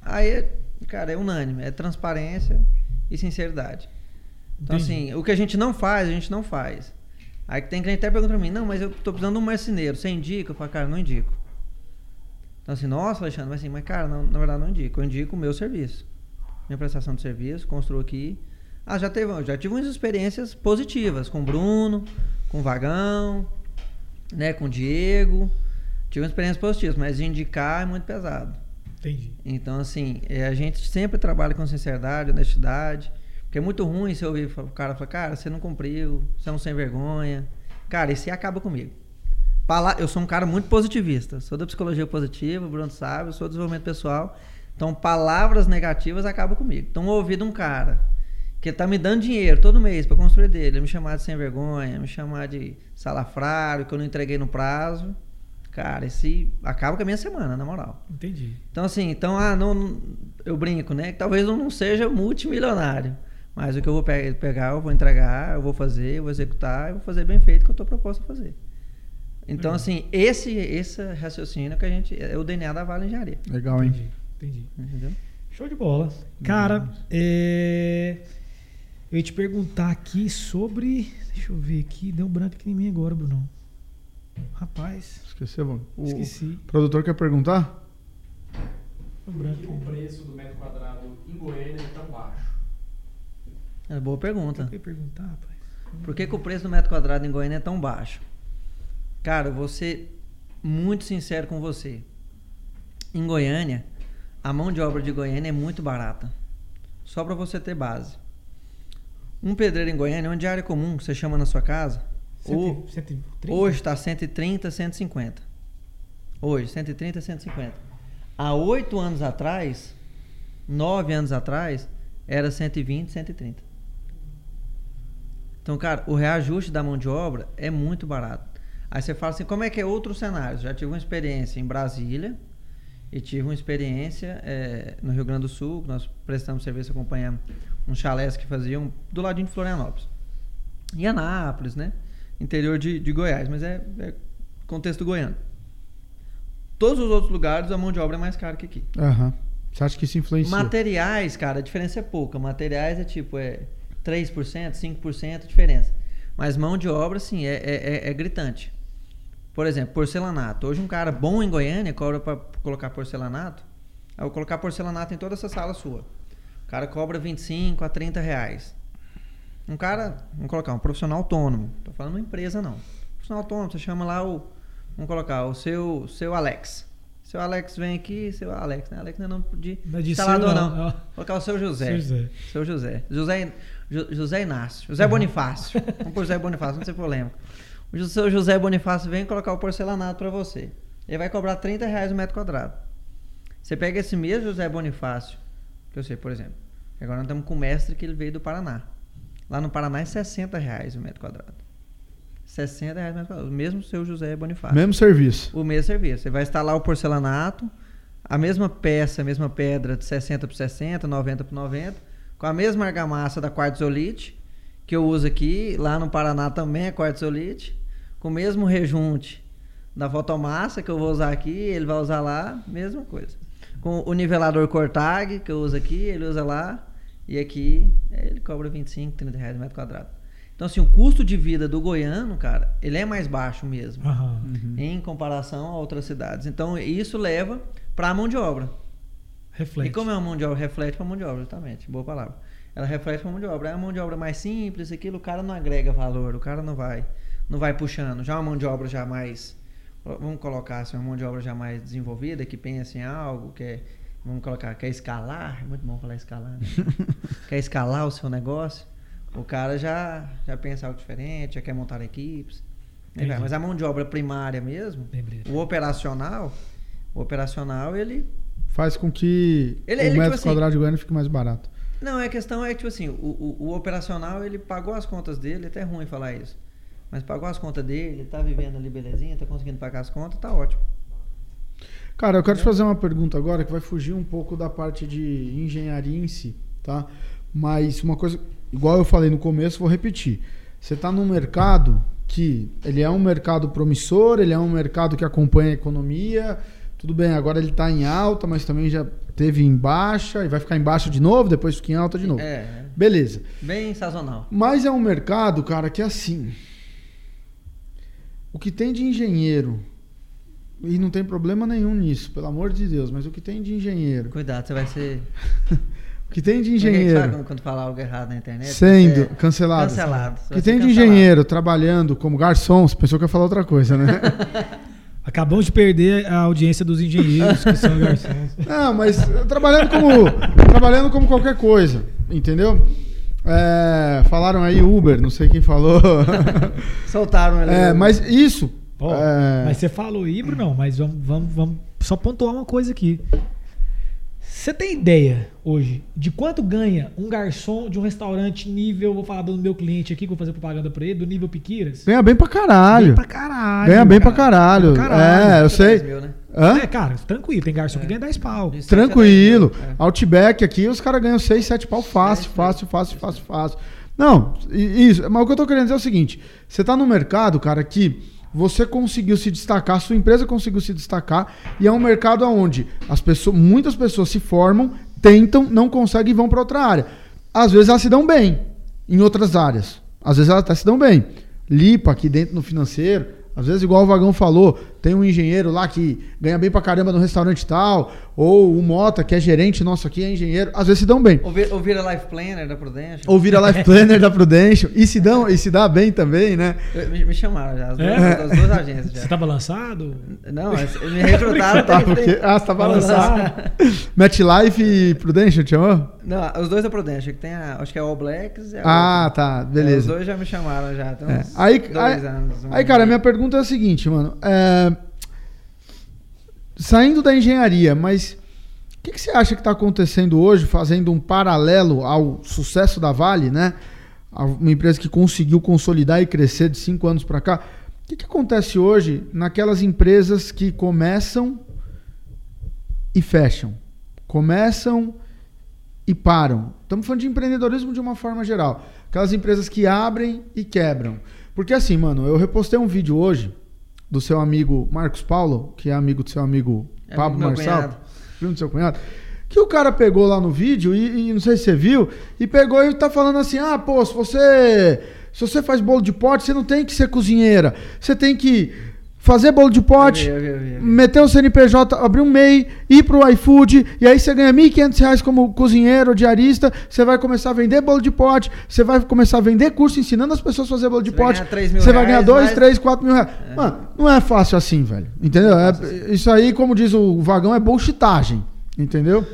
Aí, cara, é unânime, é transparência e sinceridade. Então, Entendi. assim, o que a gente não faz, a gente não faz. Aí tem cliente que até pergunta pra mim, não, mas eu tô precisando de um marceneiro, você indica? Eu falo, cara, não indico. Então assim, nossa, Alexandre, mas assim, mas cara, não, na verdade não indico. Eu indico o meu serviço. Minha prestação de serviço, construo aqui. Ah, já teve, já tive umas experiências positivas com o Bruno, com o Vagão, né, com o Diego. Tive uma experiência positiva, mas indicar é muito pesado. Entendi. Então, assim, é, a gente sempre trabalha com sinceridade, honestidade. Porque é muito ruim se eu ouvir o cara falar, cara, você não cumpriu, você é um sem vergonha. Cara, isso aí acaba comigo. Pala- Eu sou um cara muito positivista. Sou da psicologia positiva, o Bruno sabe, eu sou do desenvolvimento pessoal. Então, palavras negativas acabam comigo. Então, ouvir de um cara que tá me dando dinheiro todo mês para construir dele, me chamar de sem vergonha, me chamar de salafrário, que eu não entreguei no prazo. Cara, esse acaba com a minha semana, na moral. Entendi. Então, assim, então, ah, não- eu brinco, né? Que talvez eu não seja multimilionário. Mas o que eu vou pe- pegar, eu vou entregar, eu vou fazer, eu vou executar, eu vou fazer bem feito o que eu estou proposto a fazer. Então, Legal. assim, esse, esse raciocínio que a gente. É o DNA da Vale Engenharia. Legal, hein? Entendi. Entendi. Entendeu? Show de bola. Cara, é... eu ia te perguntar aqui sobre. Deixa eu ver aqui. Deu um branco aqui em mim agora, Bruno. Rapaz, Esqueceu, mano. O esqueci. produtor quer perguntar? Um branco que o preço do metro quadrado em Goiânia é tão baixo? É boa pergunta. Eu perguntar, rapaz. Por que, que o preço do metro quadrado em Goiânia é tão baixo? Cara, eu vou ser muito sincero com você. Em Goiânia, a mão de obra de Goiânia é muito barata. Só para você ter base. Um pedreiro em Goiânia, uma diária comum que você chama na sua casa, o- 130? hoje está 130, 150. Hoje, 130, 150. Há oito anos atrás, nove anos atrás, era 120, 130. Então, cara, o reajuste da mão de obra é muito barato. Aí você fala assim, como é que é outro cenário? Já tive uma experiência em Brasília e tive uma experiência eh, no Rio Grande do Sul, que nós prestamos serviço, acompanhamos uns chalés que faziam do ladinho de Florianópolis. E Anápolis, né? Interior de, de Goiás, mas é, é contexto goiano. Todos os outros lugares a mão de obra é mais cara que aqui. Aham. Você acha que isso influencia? Materiais, cara, a diferença é pouca. Materiais é tipo, é 3%, 5% a diferença. Mas mão de obra, sim, é, é, é- é gritante. Por exemplo, porcelanato. Hoje um cara bom em Goiânia cobra para colocar porcelanato. Eu vou colocar porcelanato em toda essa sala sua. O cara cobra 25 a 30 reais. Um cara, vamos colocar, um profissional autônomo. Tô falando uma empresa, não. Profissional autônomo, você chama lá o. Vamos colocar, o seu, seu Alex. Seu Alex vem aqui, seu Alex, né? Alex não é nome de Não é de instalador, não. não. Ó. Colocar o seu José. Seu José. Seu José. José, Jo- José Inácio. José Bonifácio. *laughs* Vamos por José Bonifácio, não tem problema. O seu José Bonifácio vem colocar o porcelanato para você. Ele vai cobrar 30 reais o metro quadrado. Você pega esse mesmo José Bonifácio, que eu sei, por exemplo. Agora nós estamos com o mestre que ele veio do Paraná. Lá no Paraná é 60 reais o metro quadrado. 60 reais o metro quadrado. O mesmo seu José Bonifácio. Mesmo serviço. O mesmo serviço. Você vai instalar o porcelanato, a mesma peça, a mesma pedra de 60 por 60, 90 por 90, com a mesma argamassa da quartzolite, que eu uso aqui, lá no Paraná também é quartzolite, com o mesmo rejunte da fotomassa que eu vou usar aqui, ele vai usar lá, mesma coisa. Com o nivelador Cortag, que eu uso aqui, ele usa lá, e aqui eh, ele cobra 25, 30 reais metro quadrado. Então, assim, o custo de vida do goiano, cara, ele é mais baixo mesmo Aham. em comparação a outras cidades. Então isso leva para a mão de obra. Reflete. E como é uma mão de obra, reflete para a mão de obra, justamente. Boa palavra. Ela reflete para a mão de obra. É uma mão de obra mais simples, aquilo, o cara não agrega valor, o cara não vai, não vai puxando. Já uma mão de obra já mais, vamos colocar assim, uma mão de obra já mais desenvolvida, que pensa em algo, que é, vamos colocar, quer escalar, é muito bom falar escalar, né? *laughs* quer escalar o seu negócio, o cara já, já pensa algo diferente, já quer montar equipes. Aí. Mas a mão de obra primária mesmo, o operacional, o operacional, ele. Faz com que Ele- o ele, tipo metro assim- quadrado de Goiânia fique mais barato. Não, a questão é que, tipo assim, o, o, o operacional, ele pagou as contas dele, é até ruim falar isso. Mas pagou as contas dele, tá vivendo ali belezinha, tá conseguindo pagar as contas, tá ótimo. Cara, eu quero te fazer uma pergunta agora que vai fugir um pouco da parte de engenharia em si, tá? Mas uma coisa, igual eu falei no começo, vou repetir. Você está num mercado que ele é um mercado promissor, ele é um mercado que acompanha a economia. Tudo bem, agora ele está em alta, mas também já teve em baixa e vai ficar em baixa de novo, depois fica em alta de novo. É, Beleza. bem sazonal. Mas é um mercado, cara, que é assim. O que tem de engenheiro, e não tem problema nenhum nisso, pelo amor de Deus, mas o que tem de engenheiro, Cuidado, você vai ser. *laughs* o que tem de é engenheiro Sabe quando- falar algo errado na internet? sendo é cancelado. Cancelado. O que tem de cancelado. engenheiro trabalhando como garçom, você pensou que eu ia falar outra coisa, né? *laughs* Acabamos de perder a audiência dos engenheiros, que são *laughs* garçons. Não, mas trabalhando como trabalhando como qualquer coisa, entendeu? É, falaram aí Uber, não sei quem falou. *laughs* Soltaram ele. É, mas isso. Ó, é, Mas você falou híbrido, não, mas vamos, vamos, vamos só pontuar uma coisa aqui. Você tem ideia hoje de quanto ganha um garçom de um restaurante nível, vou falar do meu cliente aqui, que eu vou fazer propaganda pra ele, do nível Piquiras? ganha bem pra caralho. Bem pra caralho. Ganha bem pra cara. caralho. Pra caralho. É, eu sei. 10 mil, né? Hã? É, cara, tranquilo, tem garçom que ganha 10 pau. Isso. Tranquilo. É. Outback aqui, os caras ganham 6, 7 pau fácil, É, fácil, fácil, fácil, fácil. Não, isso. Mas o que eu tô querendo dizer é o seguinte: você tá no mercado, cara, que você conseguiu se destacar, sua empresa conseguiu se destacar, e é um mercado onde as pessoas, muitas pessoas se formam, tentam, não conseguem e vão para outra área. Às vezes elas se dão bem em outras áreas. Às vezes elas até se dão bem. Lipa aqui dentro no financeiro. Às vezes, igual o Vagão falou, tem um engenheiro lá que ganha bem pra caramba no restaurante tal, ou o Mota, que é gerente nosso aqui, é engenheiro. Às vezes se dão bem. Ou vira, ou vira Life Planner da Prudential. Ou vira Life Planner da *laughs* Prudential. E se, dão, e se dá bem também, né? Me, me chamaram já, as duas, É? as duas agências Você já. tava lançado? Não, me recrutaram. *laughs* Tá, porque, ah, você tá balançando. Balançado. MetLife e Prudential, te chamou? Não, os dois da Prudential, que tem a, acho que é a All Blacks e a Ah, outra. tá, É, beleza. os dois já me chamaram já. Tem É. Aí, dois aí, anos. aí, cara, minha pergunta é a seguinte, mano. É, Saindo da engenharia, mas o que, que você acha que está acontecendo hoje, fazendo um paralelo ao sucesso da Vale, né? Uma empresa que conseguiu consolidar e crescer de cinco anos para cá. O que, que acontece hoje naquelas empresas que começam e fecham? Começam e param. Estamos falando de empreendedorismo de uma forma geral. Aquelas empresas que abrem e quebram. Porque assim, mano, eu repostei um vídeo hoje do seu amigo Marcos Paulo, que é amigo do seu amigo É Pablo Marçal, primo do seu cunhado, que o cara pegou lá no vídeo e, e não sei se você viu, e pegou e tá falando assim: "Ah, pô, se você se você faz bolo de pote, você não tem que ser cozinheira. Você tem que fazer bolo de pote, Eu vi, eu vi, eu vi, eu vi. meter o CNPJ, abrir um MEI, ir pro iFood, e aí você ganha 1.500 reais como cozinheiro ou diarista, você vai começar a vender bolo de pote, você vai começar a vender curso ensinando as pessoas a fazer bolo de Você pote, ganhar 3 mil você vai ganhar reais, 2, mas- 3, 4 mil reais. Mano, não é fácil assim, velho, entendeu? É- isso aí, como diz o Vagão, é bullshitagem, entendeu?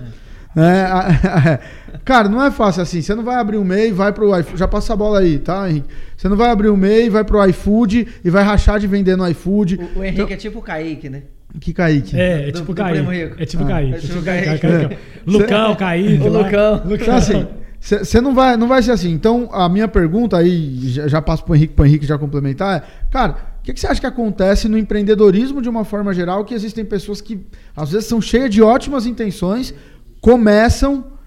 É, a- *laughs* cara, não é fácil assim. Você não vai abrir um MEI e vai pro iFood. Já passa a bola aí, tá, Henrique? Você não vai abrir um MEI e vai pro iFood e vai rachar de vender no iFood. O, o Henrique é tipo o Kaique, né? Que Kaique. É, é tipo Kaique. É tipo Ah. Kaique. É tipo tipo Kaique. Kaique. *laughs* Lucão, Kaique. O lá. Lucão. Então, assim, você não vai, não vai ser assim. Então, a minha pergunta aí, já, já passo pro Henrique, pro Henrique já complementar, é, cara, o que, que você acha que acontece no empreendedorismo de uma forma geral, que existem pessoas que, às vezes, são cheias de ótimas intenções, começam,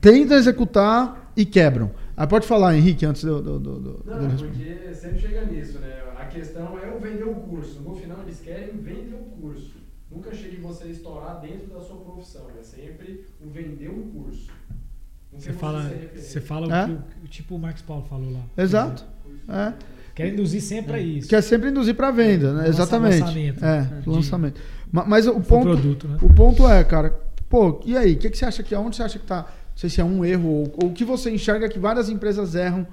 tentam executar e quebram. Aí pode falar, Henrique, antes do... do, do, do- Não, responder. porque sempre chega nisso, né? A questão é o vender o curso. No final eles querem vender o curso. Nunca chega em você estourar dentro da sua profissão. É sempre o vender um curso. Você fala, você fala É? o que o, o tipo o Marcos Paulo falou lá. Exato. É. Quer induzir sempre a isso. Que é sempre induzir para venda, né? Lança- Exatamente. lançamento. É, De- lançamento. Ma- Mas o ponto, produto, né? o ponto é, cara, pô, e aí? O que, que você acha que aonde você acha que tá? Não sei se é um erro ou, ou o que você enxerga que várias empresas erram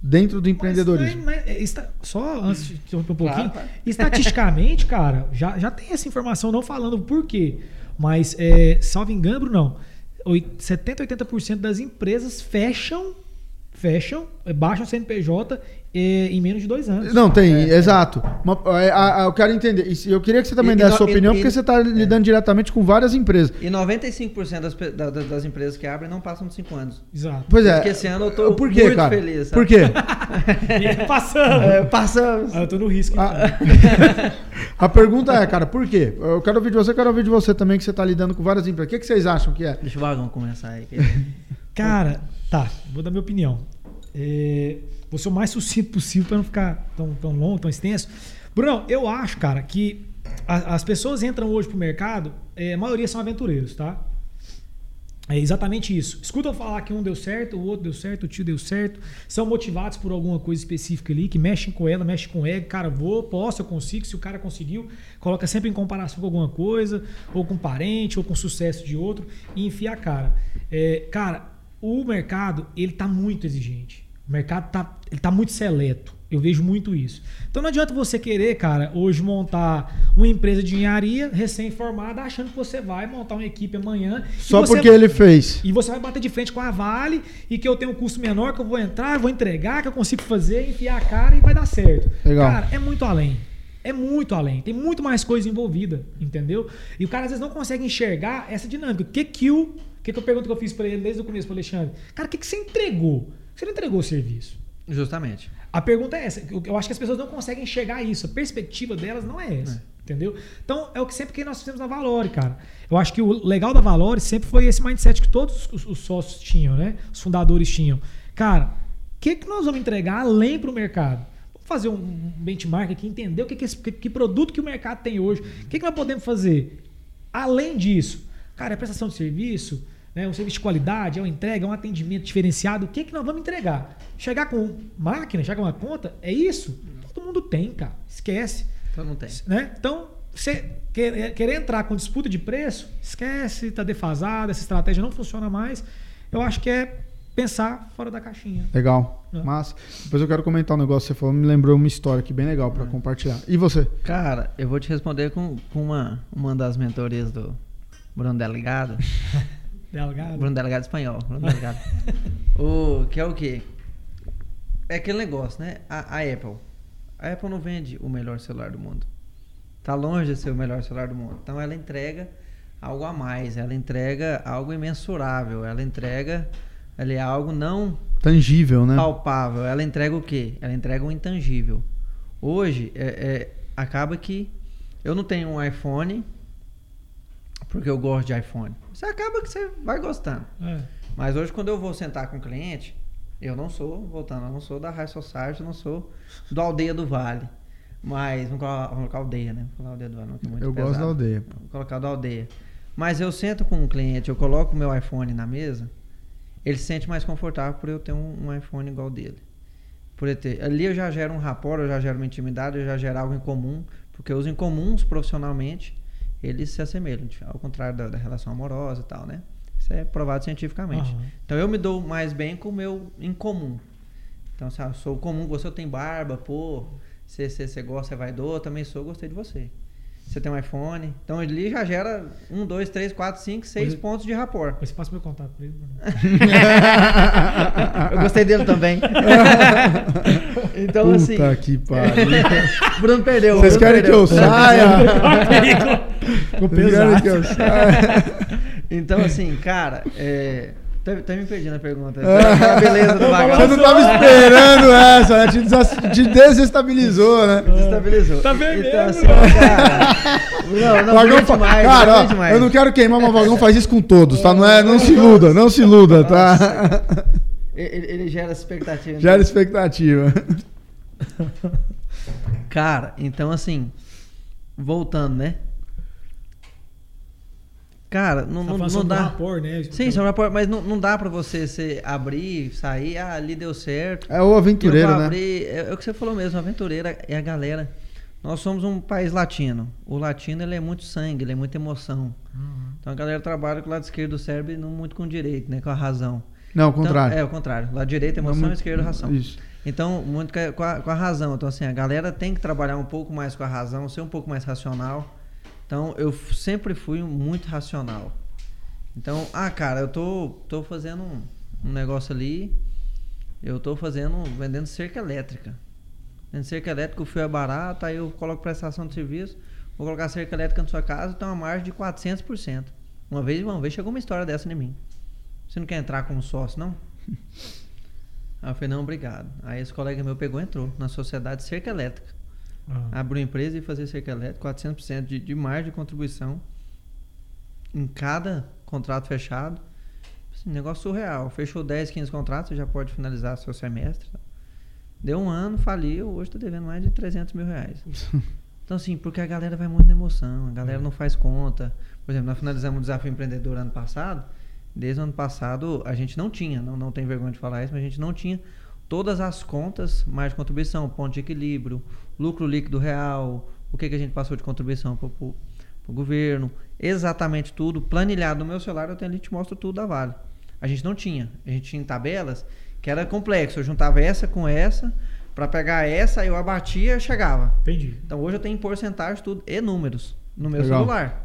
dentro do empreendedorismo. Mas, mas, está- só antes de interromper um pouquinho, claro. *laughs* estatisticamente, cara, já, já tem essa informação, não falando o porquê, mas, é, salvo engano, não, oi- 70, 80% das empresas fecham, fecham, é, baixam o CNPJ em menos de dois anos. Não, tem, exato. Uma- é, a- a- eu quero entender. Eu queria que você também E- desse a sua e- opinião, e- porque você está lidando diretamente com várias empresas. E 95% das, da- da- das empresas que abrem não passam de 5 anos. Exato. Pois é. Porque esse ano eu quê, muito cara? feliz, sabe? Por quê? *laughs* Passando. É, passamos. Ah, eu tô no risco. então. A, *laughs* a pergunta é, cara, por quê? Eu quero ouvir de você, eu quero ouvir de você também, que você está lidando com várias empresas. O que, que vocês acham que é? Deixa o vagão começar aí. que- Cara, tá, vou dar minha opinião. É, vou ser o mais sucinto possível para não ficar tão, tão longo, tão extenso. Bruno, eu acho, cara, que a- as pessoas entram hoje pro mercado, é, a maioria são aventureiros, tá? É exatamente isso. Escutam falar que um deu certo, o outro deu certo, o tio deu certo. São motivados por alguma coisa específica ali, que mexem com ela, mexem com o ego. Cara, vou, posso, eu consigo. Se o cara conseguiu, coloca sempre em comparação com alguma coisa, ou com um parente, ou com sucesso de outro, e enfia a cara. É, cara, o mercado, ele tá muito exigente. O mercado tá, ele tá muito seleto. Eu vejo muito isso. Então não adianta você querer, cara, hoje montar uma empresa de engenharia recém-formada, achando que você vai montar uma equipe amanhã. Só porque ele fez. e você vai bater de frente com a Vale e que eu tenho um custo menor, que eu vou entrar, vou entregar, que eu consigo fazer, enfiar a cara e vai dar certo. Legal. Cara, é muito além. É muito além. Tem muito mais coisa envolvida, entendeu? E o cara às vezes não consegue enxergar essa dinâmica. O que que o. O que, que eu pergunto que eu fiz pra ele desde o começo pro Alexandre? Cara, o que, que você entregou? Você não entregou o serviço. Justamente. A pergunta é essa. Eu acho que as pessoas não conseguem enxergar isso. A perspectiva delas não é essa. Entendeu? Então, é o que sempre que nós fizemos na Valore, cara. Eu acho que o legal da Valore sempre foi esse mindset que todos os, os sócios tinham, né? Os fundadores tinham. Cara, o que, que nós vamos entregar além para o mercado? Vamos fazer um benchmark aqui, entender o que, que, esse- que, que produto que o mercado tem hoje. O que, que nós podemos fazer? Além disso, cara, é prestação de serviço, né? um serviço de qualidade, é uma entrega, é um atendimento diferenciado. O que, que nós vamos entregar? Chegar com máquina, chegar com uma conta, é isso? Todo mundo tem, cara. Esquece. Então não tem. Né? Então, você querer, querer entrar com disputa de preço, esquece, tá defasado, essa estratégia não funciona mais. Eu acho que é pensar fora da caixinha. Legal. É. Massa. Depois eu quero comentar um negócio que você falou, me lembrou uma história aqui bem legal para compartilhar. E você? Cara, eu vou te responder com, com uma, uma das mentorias do Bruno Delegado. *laughs* Delgado. Bruno Delegado espanhol. Bruno Delegado. *laughs* o, que é o quê? É aquele negócio, né? A, a Apple. A Apple não vende o melhor celular do mundo. Tá longe de ser o melhor celular do mundo. Então ela entrega algo a mais. Ela entrega algo imensurável. Ela entrega ali, algo não Tangível, né? palpável. Ela entrega o quê? Ela entrega um intangível. Hoje, é, é, acaba que eu não tenho um iPhone porque eu gosto de iPhone. Você acaba que você vai gostando. É. Mas hoje, quando eu vou sentar com o cliente, eu não sou, voltando, eu não sou da High Society, eu não sou do Aldeia do Vale. Mas, vamos colocar, vamos colocar Aldeia, né? Vamos colocar Aldeia do Vale, não, que é muito Eu gosto pesado. da aldeia. Vou colocar do Aldeia. Mas eu sento com um cliente, eu coloco o meu iPhone na mesa, ele se sente mais confortável por eu ter um, um iPhone igual dele. Por eu ter, ali eu já gero um rapport, eu já gero uma intimidade, eu já gero algo em comum, porque os incomuns profissionalmente, eles se assemelham, ao contrário da, da relação amorosa e tal, né? Isso é provado cientificamente. Aham. Então eu me dou mais bem com o meu em comum. Então, sabe, eu sou comum, você tem barba, pô, você, você, você gosta, é vaidoso, eu também sou, gostei de você. Você tem um iPhone, então ali já gera um, dois, três, quatro, cinco, seis Hoje- pontos de rapport. Você passa meu contato pra ele. Bruno. *laughs* Eu gostei dele também. *laughs* então, Puta assim, que pariu. *laughs* Bruno perdeu. Vocês Bruno querem que perdeu. eu saia? Ficou Vocês querem que eu pesado. saia? Então, assim, cara, é... Até, até me perdi *laughs* na pergunta. A beleza do Você vagabundo. não tava esperando essa, né? Te, desas- te desestabilizou, né? *laughs* Desestabilizou. Tá bem então, assim, cara. Não, não, Vagão fa- demais. Cara, ó, eu não quero queimar, mas o Vagão faz isso com todos, tá? Não, é, não se iluda, não se iluda, tá? Ele, ele gera expectativa. né? Gera expectativa. Cara, então assim, voltando, né? Cara, não, Tá não, não dá. rapport, né? Sim, sobre rapport, mas não, não dá pra você se abrir, sair, ah, ali deu certo. É o aventureiro, né? abrir, é, é o que você falou mesmo, aventureira é a galera. Nós somos um país latino. O latino ele é muito sangue, ele é muita emoção. Uhum. Então a galera trabalha com o lado esquerdo do cérebro e não muito com o direito, né? Com a razão. Não, ao Então, contrário. é, o contrário. Lado direito, emoção, muito- esquerdo, razão. Isso. Então, muito com a- com a, com a razão. Então, assim, a galera tem que trabalhar um pouco mais com a razão, ser um pouco mais racional. Então, eu sempre fui muito racional. Então, ah, cara, eu tô, tô fazendo um, um negócio ali Eu tô fazendo, vendendo cerca elétrica. Vendendo cerca elétrica, o fio é barato, aí eu coloco prestação de serviço, vou colocar cerca elétrica na sua casa, tem uma margem de 400%. Uma vez, uma vez chegou uma história dessa em mim. Você não quer entrar como sócio, não? *laughs* Aí eu falei, não, obrigado. Aí esse colega meu pegou e entrou na sociedade cerca elétrica. Ah. Abriu empresa e fazer cerca elétrica, 400% de, de margem de contribuição em cada contrato fechado. Assim, negócio surreal. Fechou 10, 15 contratos, você já pode finalizar seu semestre. Deu um ano, faliu, hoje está devendo mais de 300 mil reais. *laughs* Então, assim, porque a galera vai muito na emoção, a galera não faz conta. Por exemplo, nós finalizamos o desafio empreendedor ano passado. Desde o ano passado, a gente não tinha, não, não tem vergonha de falar isso, mas a gente não tinha todas as contas, mais de contribuição, ponto de equilíbrio, lucro líquido real, o que, que a gente passou de contribuição para o governo, exatamente tudo, planilhado no meu celular, eu tenho ali te mostro tudo da Vale. A gente não tinha, a gente tinha tabelas que era complexo, eu juntava essa com essa, para pegar essa, eu abatia e chegava. Entendi. Então hoje eu tenho porcentagem tudo e números no meu Legal. celular.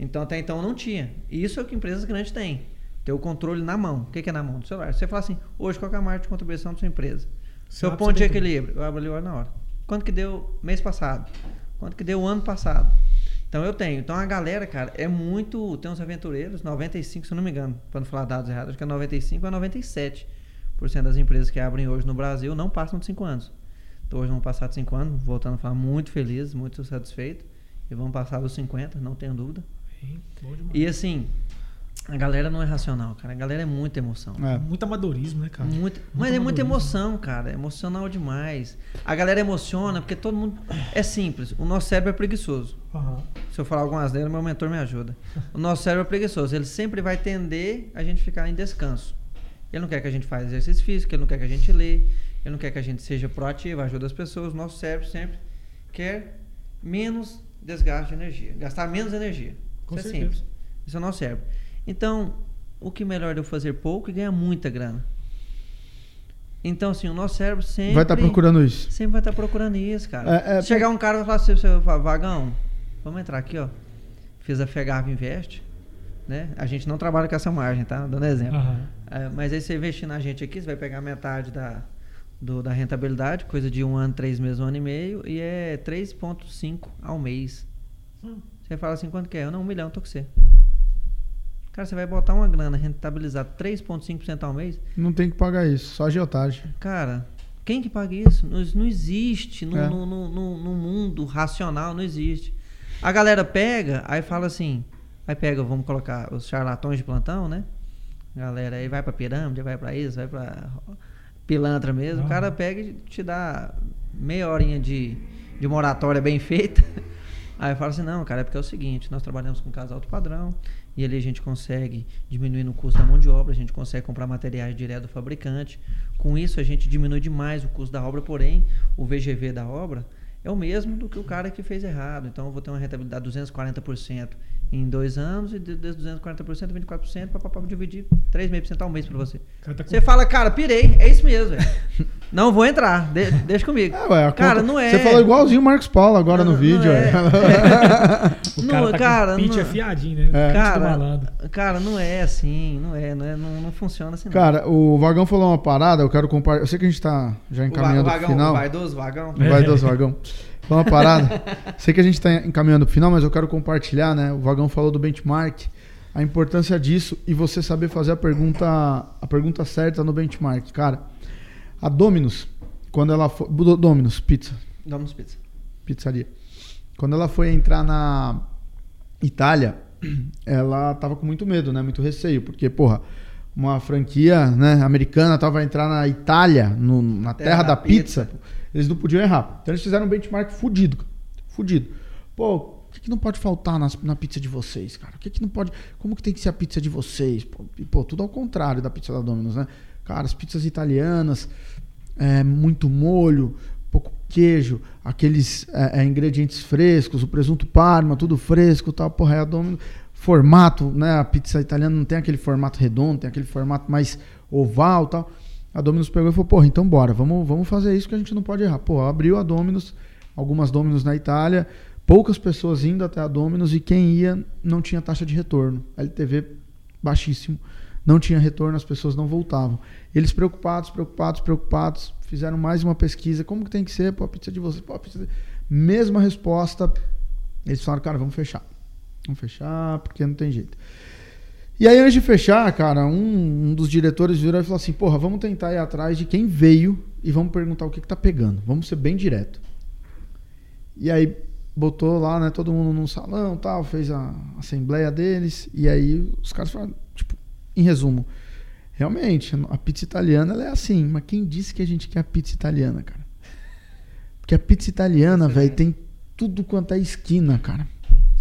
Então até então eu não tinha. Isso é o que empresas grandes têm. Ter o controle na mão. O que que é na mão? Do celular. Você fala assim, hoje qual é a margem de contribuição da sua empresa? Seu ponto de equilíbrio. Eu abro ali olho na hora. Quanto que deu mês passado? Quanto que deu ano passado? Então eu tenho. Então a galera, cara, é muito. Tem uns aventureiros, 95, se eu não me engano, para não falar dados errados, acho que é 95 a 97% das empresas que abrem hoje no Brasil não passam de 5 anos. Então hoje vão passar de 5 anos, voltando a falar, muito feliz, muito satisfeito. E vão passar dos 50, não tenho dúvida. Bem. E assim, a galera não é racional, cara. A galera é muita emoção. É. Muito amadorismo, né, cara? Muito, mas é muita emoção, cara. É emocional demais. A galera emociona porque todo mundo. É simples. O nosso cérebro é preguiçoso. Aham. Se eu falar algumas delas, meu mentor me ajuda. O nosso cérebro é preguiçoso. Ele sempre vai tender a gente ficar em descanso. Ele não quer que a gente faça exercício físico, ele não quer que a gente lê, ele não quer que a gente seja proativo, ajuda as pessoas. O nosso cérebro sempre quer menos desgaste de energia, gastar menos energia. Com Isso é certeza. simples. Isso é o nosso cérebro. Então, o que melhor de eu fazer pouco e ganhar muita grana? Então, assim, o nosso cérebro sempre. Vai estar procurando isso. Sempre vai estar procurando isso, cara. É, é, Se chegar um cara e falar assim, Vagão, vamos entrar aqui, ó. Fiz a Fegarve Invest, né? A gente não trabalha com essa margem, tá? Dando exemplo. Aham. É, mas aí você investir na gente aqui, você vai pegar metade da, do- da rentabilidade, coisa de um ano, três meses, um ano e meio, e é 3,5 ao mês. Hum. Você fala assim, quanto que é? Eu não, um milhão, tô com você. Cara, você vai botar uma grana, rentabilizar 3,5% ao mês, Não tem que pagar isso, só agiotagem. Cara, quem que paga isso? Não, não existe no, É. no, no, no- mundo racional, não existe. A galera pega, aí fala assim, aí pega, vamos colocar os charlatões de plantão, né? Galera, aí vai pra pirâmide, vai pra isso, vai pra pilantra mesmo. O cara pega e te dá meia horinha de, de moratória bem feita. *laughs* Aí fala assim, não, cara, é porque é o seguinte, nós trabalhamos com casa alto padrão, e ali a gente consegue diminuir no custo da mão de obra, a gente consegue comprar materiais direto do fabricante. Com isso a gente diminui demais o custo da obra, porém o VGV da obra é o mesmo do que o cara que fez errado. Então eu vou ter uma rentabilidade de 240% em dois anos e de de 240%, 24%, para dividir 3,5% ao mês para você. O tá com- Você fala, cara, pirei, é isso mesmo, velho. *laughs* Não vou entrar, de- deixa comigo. É, ué, cara, conta- não é. Você falou igualzinho o Marcos Paulo agora no Não, vídeo, *laughs* não é. O Não, cara tá cara, com o pitch não- afiadinho, né? É. Cara, cara, não é assim, não é, não é, não, não funciona assim. não. Cara, o Vagão falou uma parada, eu quero compartilhar. Eu sei que a gente tá já o, o encaminhando pro vagão, final. o vaidoso vagão. Vai dos Vagão. *laughs* Uma parada. sei que a gente tá encaminhando pro final, mas eu quero compartilhar, né? O Vagão falou do benchmark, a importância disso e você saber fazer a pergunta, a pergunta certa no benchmark. Cara, a Domino's, quando ela foi. Do- Domino's, pizza. Domino's Pizza. pizzaria. Quando ela foi entrar na Itália, *clears throat* ela tava com muito medo, né? Muito receio, porque, porra, uma franquia né, americana tava a entrar na Itália, no- na terra, da, pizza, eles não podiam errar. Então eles fizeram um benchmark fudido, fudido. Pô, o que, que não pode faltar nas- na pizza de vocês, cara? O que, que não pode. Como que tem que ser a pizza de vocês? Pô, e, pô, tudo ao contrário da pizza da Domino's, né? Cara, as pizzas italianas, é, muito molho, pouco queijo, aqueles é, é, ingredientes frescos, o presunto parma, tudo fresco, tal, porra, é a Domino's. Formato, né? A pizza italiana não tem aquele formato redondo, tem aquele formato mais oval, tal. A Domino's pegou e falou: "Porra, então bora, vamos, vamos fazer isso que a gente não pode errar". Pô, abriu a Domino's, algumas Domino's na Itália, poucas pessoas indo até a Domino's e quem ia não tinha taxa de retorno. LTV baixíssimo, não tinha retorno, as pessoas não voltavam. Eles preocupados, preocupados, preocupados, fizeram mais uma pesquisa. Como que tem que ser? Pô, a pizza de vocês, pô, a pizza de... Mesma resposta. Eles falaram, cara, vamos fechar. Vamos fechar, porque não tem jeito. E aí, antes de fechar, cara, um, um dos diretores virou e falou assim: porra, vamos tentar ir atrás de quem veio e vamos perguntar o que, que tá pegando. Vamos ser bem direto. E aí botou lá, né, todo mundo num salão tal, fez a assembleia deles, e aí os caras falaram, tipo, em resumo, realmente, a pizza italiana ela é assim, mas quem disse que a gente quer a pizza italiana, cara? Porque a pizza italiana, velho, tem tudo quanto é esquina, cara.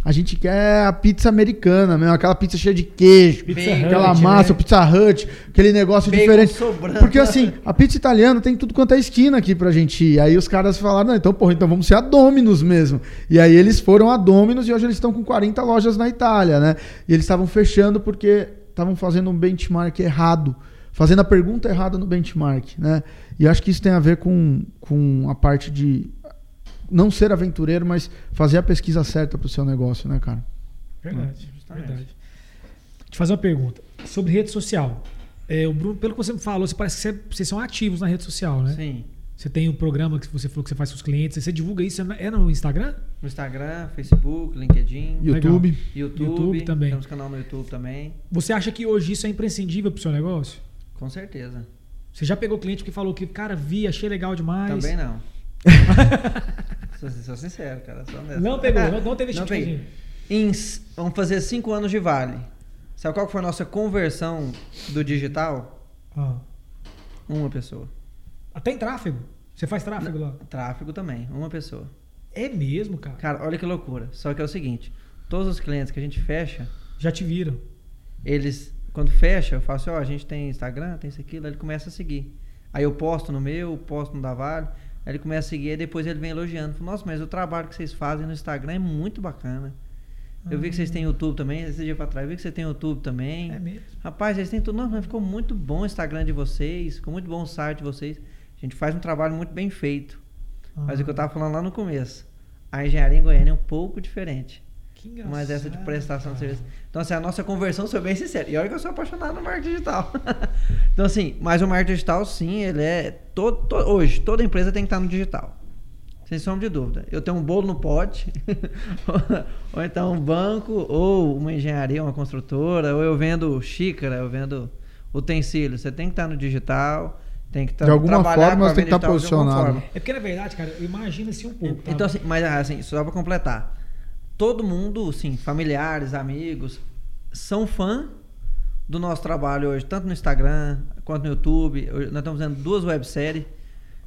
A gente quer a pizza americana mesmo, aquela pizza cheia de queijo, Pizza aquela Hut, massa, né? Pizza Hut, aquele negócio Bacon diferente. sobrando. Porque assim, a pizza italiana tem tudo quanto é esquina aqui pra gente ir. Aí os caras falaram, não, então, porra, então vamos ser a Domino's mesmo. E aí eles foram a Domino's e hoje eles estão com 40 lojas na Itália, né? E eles estavam fechando porque estavam fazendo um benchmark errado. Fazendo a pergunta errada no benchmark, né? E acho que isso tem a ver com, com a parte de não ser aventureiro, mas fazer a pesquisa certa pro seu negócio, né, cara? Verdade, Justamente. verdade. Deixa eu te fazer uma pergunta. Sobre rede social. É, o Bruno, pelo que você me falou, você parece que você- vocês são ativos na rede social, né? Sim. Você tem um programa que você falou que você faz com os clientes, você divulga isso, é no Instagram? No Instagram, Facebook, LinkedIn, YouTube. YouTube. YouTube também. Temos canal no YouTube também. Você acha que hoje isso é imprescindível pro seu negócio? Com certeza. Você já pegou cliente que falou que, cara, vi, achei legal demais. Também não. *laughs* sou, sou sincero, cara. Sou. Não pegou, não, não teve esse Não tipo. Em vamos fazer cinco anos de vale. Sabe qual foi a nossa conversão do digital? Ah. Uma pessoa. Até em tráfego. Você faz tráfego lá? Tráfego também, uma pessoa. É mesmo, cara. Cara, olha que loucura. Só que é o seguinte: todos os clientes que a gente fecha, Já te viram. eles, quando fecha, eu assim: ó, a gente tem Instagram, tem isso aqui, ele começa a seguir. Aí eu posto no meu, posto no da Vale, aí ele começa a seguir, e depois ele vem elogiando. Falo, Nossa, mas o trabalho que vocês fazem no Instagram é muito bacana. Eu vi que vocês têm YouTube também, esse dia pra trás, eu vi que você tem YouTube também. É mesmo. Rapaz, eles têm tudo. Não, mas ficou muito bom o Instagram de vocês, ficou muito bom o site de vocês. A gente faz um trabalho muito bem feito. Mas é o que eu tava falando lá no começo. A engenharia em Goiânia é um pouco diferente. Que engraçado, Mas essa de prestação de cara. serviço. Então, assim, a nossa conversão, sou bem sincero. E olha que eu sou apaixonado no marketing digital. *laughs* então, assim, mas o marketing digital, sim, ele é. Todo, to- hoje, toda empresa tem que estar no digital. Sem sombra de dúvida. Eu tenho um bolo no pote, *laughs* ou então um banco, ou uma engenharia, uma construtora, ou eu vendo xícara, eu vendo utensílio. Você tem que estar no digital, tem que estar De alguma forma, você tem que estar digital de alguma posicionado. forma. É porque, na verdade, cara, imagina assim um pouco. tá? Então, assim, mas assim, só pra completar. Todo mundo, sim, familiares, amigos, são fã do nosso trabalho hoje, tanto no Instagram quanto no YouTube. Hoje Nós estamos fazendo duas webséries.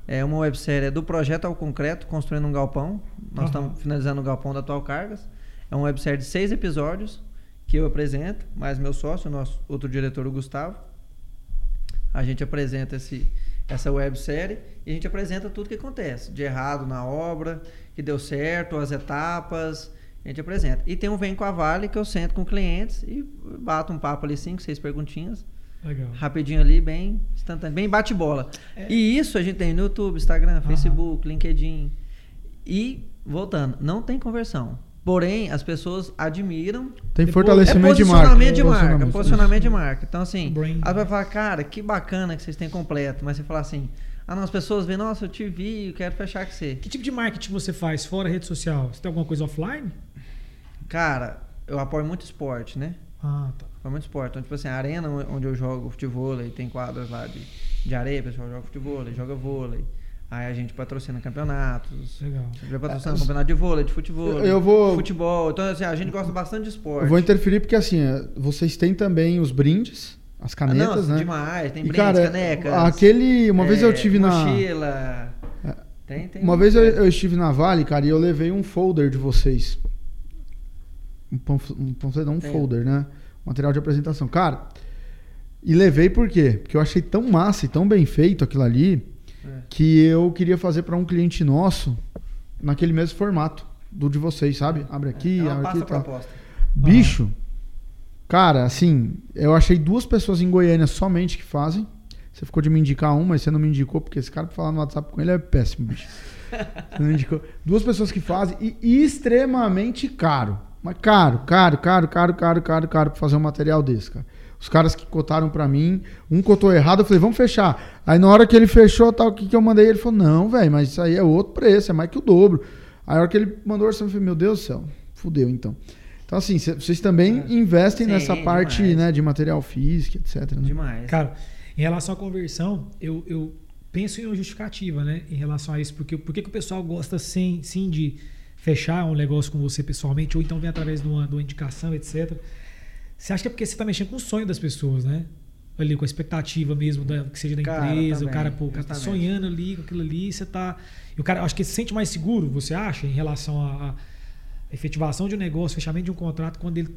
É, uma websérie é do Projeto ao Concreto, construindo um galpão. Nós Aham. estamos finalizando o galpão da Atual Cargas. É uma websérie de seis episódios que eu apresento, mais meu sócio, o nosso outro diretor, o Gustavo. A gente apresenta esse, essa websérie e a gente apresenta tudo que acontece de errado na obra, que deu certo, as etapas. A gente apresenta. E tem um Vem com a Vale que eu sento com clientes e bato um papo ali, cinco, seis perguntinhas, Legal. rapidinho ali, bem instantâneo, bem bate-bola. É. E isso a gente tem no YouTube, Instagram, Facebook, LinkedIn. E, voltando, não tem conversão. Porém, as pessoas admiram Tem Depois- fortalecimento é de marca. posicionamento de marca. Posicionamento. Posicionamento de marca. Então, assim, aí vai falar, cara, que bacana que vocês têm completo. Mas você fala assim, ah, não, as pessoas veem, nossa, eu te vi, eu quero fechar com você. Que tipo de marketing você faz fora rede social? Você tem alguma coisa offline? Cara, eu apoio muito esporte, né? Ah, tá. Apoio muito esporte. Então, tipo assim, a arena onde eu jogo futebol, tem quadras lá de, de areia, o pessoal joga futebol, joga vôlei. Aí a gente patrocina campeonatos. Legal. A gente vai patrocinando campeonato de vôlei, de futebol. Eu- vou- Futebol. Então, assim, a gente gosta bastante de esporte. Eu vou interferir porque assim, é, vocês têm também os brindes, as Ah, canetas, não, né? demais. Tem E, brindes, cara, canecas. aquele. Uma vez eu é, tive na. mochila. Tem, tem. Uma vez eu, eu estive na Vale, cara, e eu levei um folder de vocês. Um, panf- um panfleto, um Tem. folder, né? Material de apresentação. Cara, e levei por quê? Porque eu achei tão massa e tão bem feito aquilo ali É. que eu queria fazer para um cliente nosso naquele mesmo formato do de vocês, sabe? Abre aqui, é uma abre aqui e tal. proposta. Bicho, cara, assim, eu achei duas pessoas em Goiânia somente que fazem. Você ficou de me indicar uma, mas você não me indicou, porque esse cara pra falar no WhatsApp com ele é péssimo, bicho. *laughs* Você não indicou. Duas pessoas que fazem e extremamente caro. Mas caro, caro, caro, caro, caro, caro, caro pra fazer um material desse, cara. Os caras que cotaram pra mim, um cotou errado, eu falei, vamos fechar. Aí na hora que ele fechou, tal, o que, que eu mandei, ele falou, não, velho, mas isso aí é outro preço, é mais que o dobro. Aí na hora que ele mandou o orçamento, eu falei, meu Deus do céu, fudeu então. Então, assim, cê- vocês também investem Sim, nessa parte demais. né, de material físico, etc. Né? Demais. Cara, em relação à conversão, eu, eu penso em uma justificativa, né? Em relação a isso. Porque por que, o pessoal gosta sim, sim de fechar um negócio com você pessoalmente, ou então vem através de uma, de uma indicação, etc. Você acha que é porque você está mexendo com o sonho das pessoas, né? Ali, com a expectativa mesmo da, que seja da Cara, empresa, o também, cara, pô, o cara tá sonhando ali com aquilo ali, você tá. E o cara, acho que se sente mais seguro, você acha, em relação à à efetivação de um negócio, fechamento de um contrato, quando ele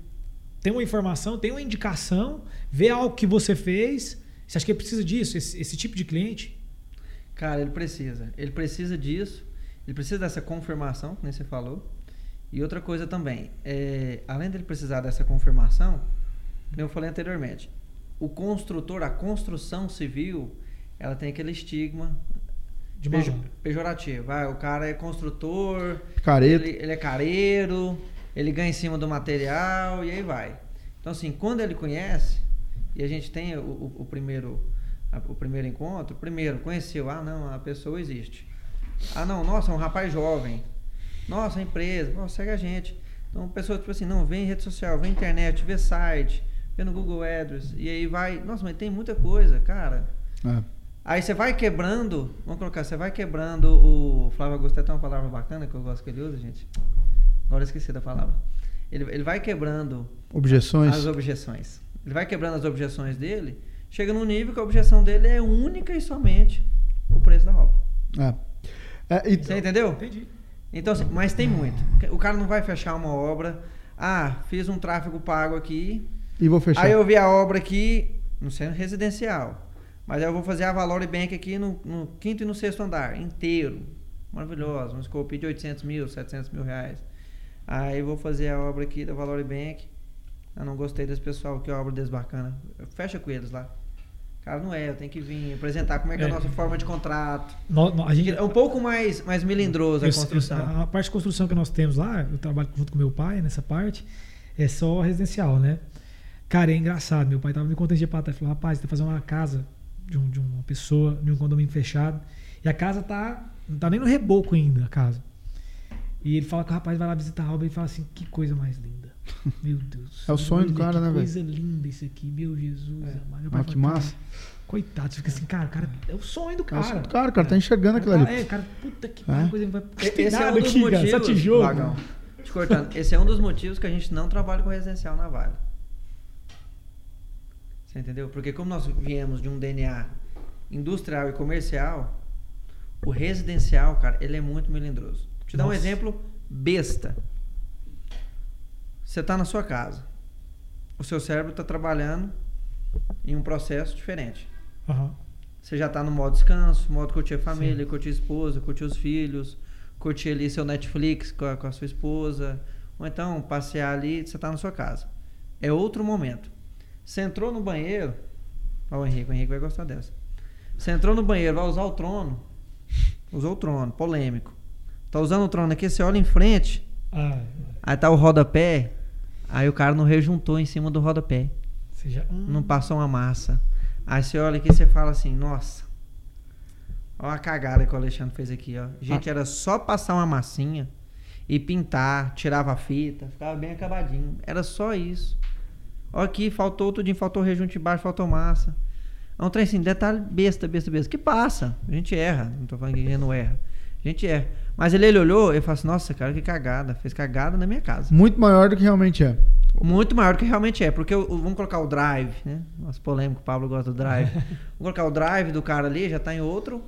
tem uma informação, tem uma indicação, vê algo que você fez. Você acha que ele precisa disso, esse, esse tipo de cliente? Cara, ele precisa. Ele precisa disso. Ele precisa dessa confirmação, que nem você falou. E outra coisa também, é, além dele precisar dessa confirmação, como eu falei anteriormente, o construtor, a construção civil, ela tem aquele estigma De pejo- pejorativo. Ah, o cara é construtor, ele, ele é careiro, ele ganha em cima do material e aí vai. Então, assim, quando ele conhece, e a gente tem o, o- o primeiro, a- o primeiro encontro, primeiro, conheceu, ah, não, a pessoa existe. Ah, não, nossa, é um rapaz jovem. Nossa, empresa, pô, segue a gente. Então, pessoa, tipo assim, não, vem em rede social, vem internet, vê site, vê no Google AdWords, e aí vai, nossa, mas tem muita coisa, cara. É. Aí você vai quebrando, vamos colocar, você vai quebrando o. Flávio Augusto até tem uma palavra bacana que eu gosto que ele usa, gente. Agora eu esqueci da palavra. Ele, ele vai quebrando Objeções. as objeções. Ele vai quebrando as objeções dele, chega num nível que a objeção dele é única e somente o preço da obra. É. É, e- Você entendeu? Entendi. Então, assim, mas tem muito. O cara não vai fechar uma obra. Ah, fiz um tráfego pago aqui, e vou fechar. Aí eu vi a obra aqui, no centro residencial. Mas aí eu vou fazer a Valore Bank aqui no, no quinto e no sexto andar, inteiro. Maravilhoso. Um scope de 800 mil, 700 mil reais. Aí eu vou fazer a obra aqui da Valore Bank. Eu não gostei desse pessoal, que obra deles bacana. Fecha com eles lá. Cara, não é, eu tenho que vir apresentar como é que é a É. nossa forma de contrato. No- no- a gente, É um pouco mais, mais melindroso a Eu- construção. eu- a parte de construção que nós temos lá, eu trabalho junto com meu pai nessa parte, é só residencial, né? Cara, é engraçado. Meu pai tava me contando dia pra trás. Falou, rapaz, você tá fazendo uma casa de, um- de uma pessoa, de um condomínio fechado. E a casa tá. Não tá nem no reboco ainda, a casa. E ele fala que o rapaz vai lá visitar a obra e fala assim: que coisa mais linda. *laughs* Meu Deus. É o sonho do cara, né, velho? coisa linda isso aqui, meu Jesus. amado. Meu pai Ah, que massa. "Cara, Coitado, você fica assim, cara, o cara, é o sonho do É o cara. sonho do cara, o cara tá enxergando aquilo ali. É, cara, puta que É. coisa vai. Esse é nada um dos aqui, cara, motivos, só tijolo. Vagão, te cortando, esse é um dos motivos que a gente não trabalha com residencial na Vale. Você entendeu? Porque como nós viemos de um DNA industrial e comercial, o residencial, cara, ele é muito melindroso. Vou te dar um Nossa. exemplo besta. Você está na sua casa. O seu cérebro está trabalhando em um processo diferente. Aham. Você já tá no modo descanso, modo curtir a família, curtir a esposa, curtir os filhos, curtir ali seu Netflix com a, com a sua esposa, ou então passear ali, você tá na sua casa. É outro momento. Você entrou no banheiro, ó o Henrique, o Henrique vai gostar dessa. Você entrou no banheiro, vai usar o trono, usou o trono, polêmico. Tá usando o trono aqui, você olha em frente, Ah, aí tá o rodapé, aí o cara não rejuntou em cima do rodapé já. Hum, não passou uma massa. Aí você olha aqui e você fala assim, nossa. Olha a cagada que o Alexandre fez aqui, ó. Gente, era só passar uma massinha e pintar, tirava a fita, ficava bem acabadinho. Era só isso. Olha aqui, faltou tudinho, faltou rejunte embaixo, faltou massa. É um trem assim, detalhe besta, besta, besta. Que passa. A gente erra. Não tô falando que a gente não erra. A gente erra. Mas ele, ele olhou e falou assim, nossa, cara, que cagada. Fez cagada na minha casa. Muito maior do que realmente é. Muito maior do que realmente é, porque o- vamos colocar o drive, né? Nossa, polêmico, o Pablo gosta do drive. *laughs* vamos colocar o drive do cara ali, já tá em outro,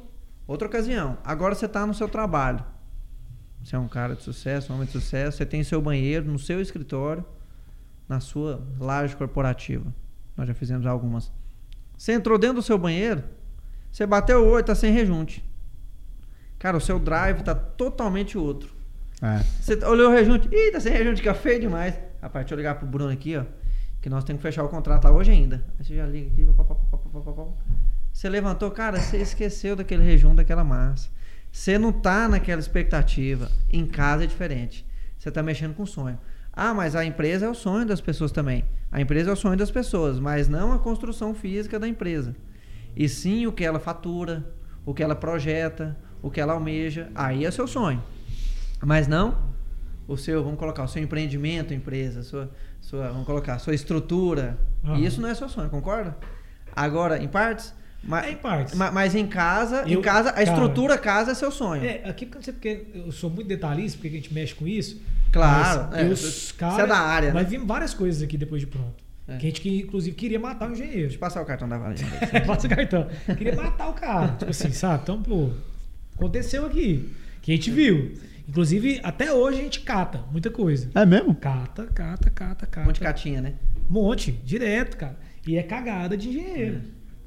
outra ocasião. Agora você tá no seu trabalho. Você é um cara de sucesso, um homem de sucesso, você tem seu banheiro no seu escritório, na sua laje corporativa. Nós já fizemos algumas. Você entrou dentro do seu banheiro, você bateu o olho, tá sem rejunte. Cara, o seu drive tá totalmente outro. É. Você olhou o rejunte. Ih, tá sem rejunte, que é feio demais. Rapaz, deixa eu ligar pro Bruno aqui, ó. Que nós temos que fechar o contrato lá hoje ainda. Aí você já liga aqui. pá, pá, pá, pá, pá, pá, pá. Você levantou, cara, você esqueceu daquele rejunte, daquela massa. Você não tá naquela expectativa. Em casa é diferente. Você tá mexendo com sonho. Ah, mas a empresa é o sonho das pessoas também. A empresa é o sonho das pessoas, mas não a construção física da empresa. E sim o que ela fatura, o que ela projeta, o que ela almeja. Aí é seu sonho. Mas não o seu, vamos colocar, o seu empreendimento, empresa, sua, sua, vamos colocar, sua estrutura. Aham. Isso não é seu sonho, concorda? Agora, em partes, mas, É em partes. ma- mas em casa, Eu- em casa, a cara, estrutura casa é seu sonho. É, aqui não sei porque eu sou muito detalhista, porque a gente mexe com isso. Claro, mas é, os cara, você é da área, Nós né? vimos várias coisas aqui depois de pronto. É. Que a gente, que, inclusive, queria matar o engenheiro. Deixa eu passar o cartão da Vale. *laughs* Passa o cartão. Queria matar o cara. Tipo assim, sabe? Então, pô, aconteceu aqui. Que a gente viu. Inclusive, até hoje a gente cata muita coisa. É mesmo? Cata, cata, cata, cata. Um monte de catinha, né? Monte, direto, cara. E é cagada de engenheiro.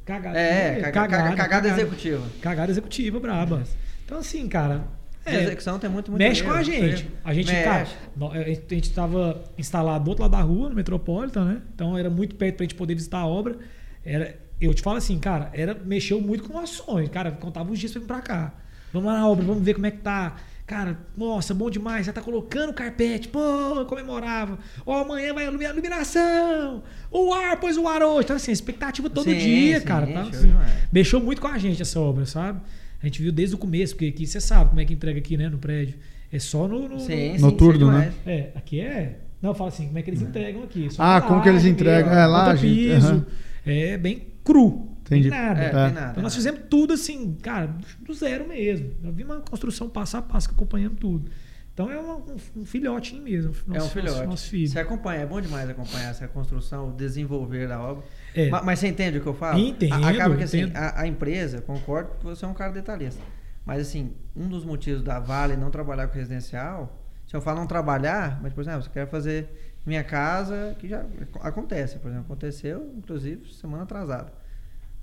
Cagada de É, engenheiro. caga- caga- cagada executiva. Cagada executiva braba. Então, assim, cara. De É, execução tem muito, muito mexe erro, com a muito gente. A gente, Mexe. cara, a gente a gente tava instalado do outro lado da rua, no Metropolitan, né? Então era muito perto pra gente poder visitar a obra. Era, eu te falo assim, cara, era, mexeu muito com o nosso sonho. Cara, contava uns dias pra vir pra cá. Vamos lá na obra, vamos ver como é que tá. Cara, nossa, bom demais. Já tá colocando carpete. Pô, comemorava. Ó, amanhã vai ilumina- iluminação. O ar, pois o ar hoje. Então, assim, expectativa todo Sim, dia, sim, cara. Tá, show assim, mexeu muito com a gente essa obra, sabe? A gente viu desde o começo, porque aqui você sabe como é que entrega aqui, né, no prédio. É só no. no- Sim, no- Noturno, né? É, aqui é. Não, fala assim, como é que eles entregam aqui? Só Ah, como que eles entregam? É, laje, piso. aham. É bem cru. Entendi. Tem nada. É, É. tem nada. Então nós fizemos tudo assim, cara, do zero mesmo. Eu vi uma construção passo a passo, acompanhando tudo. Então é um, um filhotinho mesmo. É um nosso- filhote. Nosso, nosso filho. Você acompanha, é bom demais acompanhar essa construção, o desenvolver da obra. É. Ma- Mas, você entende o que eu falo? Entendo, A- Acaba que assim, a, a empresa, concordo que você é um cara detalhista. Mas assim, um dos motivos da Vale não trabalhar com residencial, se eu falo não trabalhar, mas por exemplo, você quer fazer minha casa, que já acontece, por exemplo, aconteceu, inclusive, semana atrasada.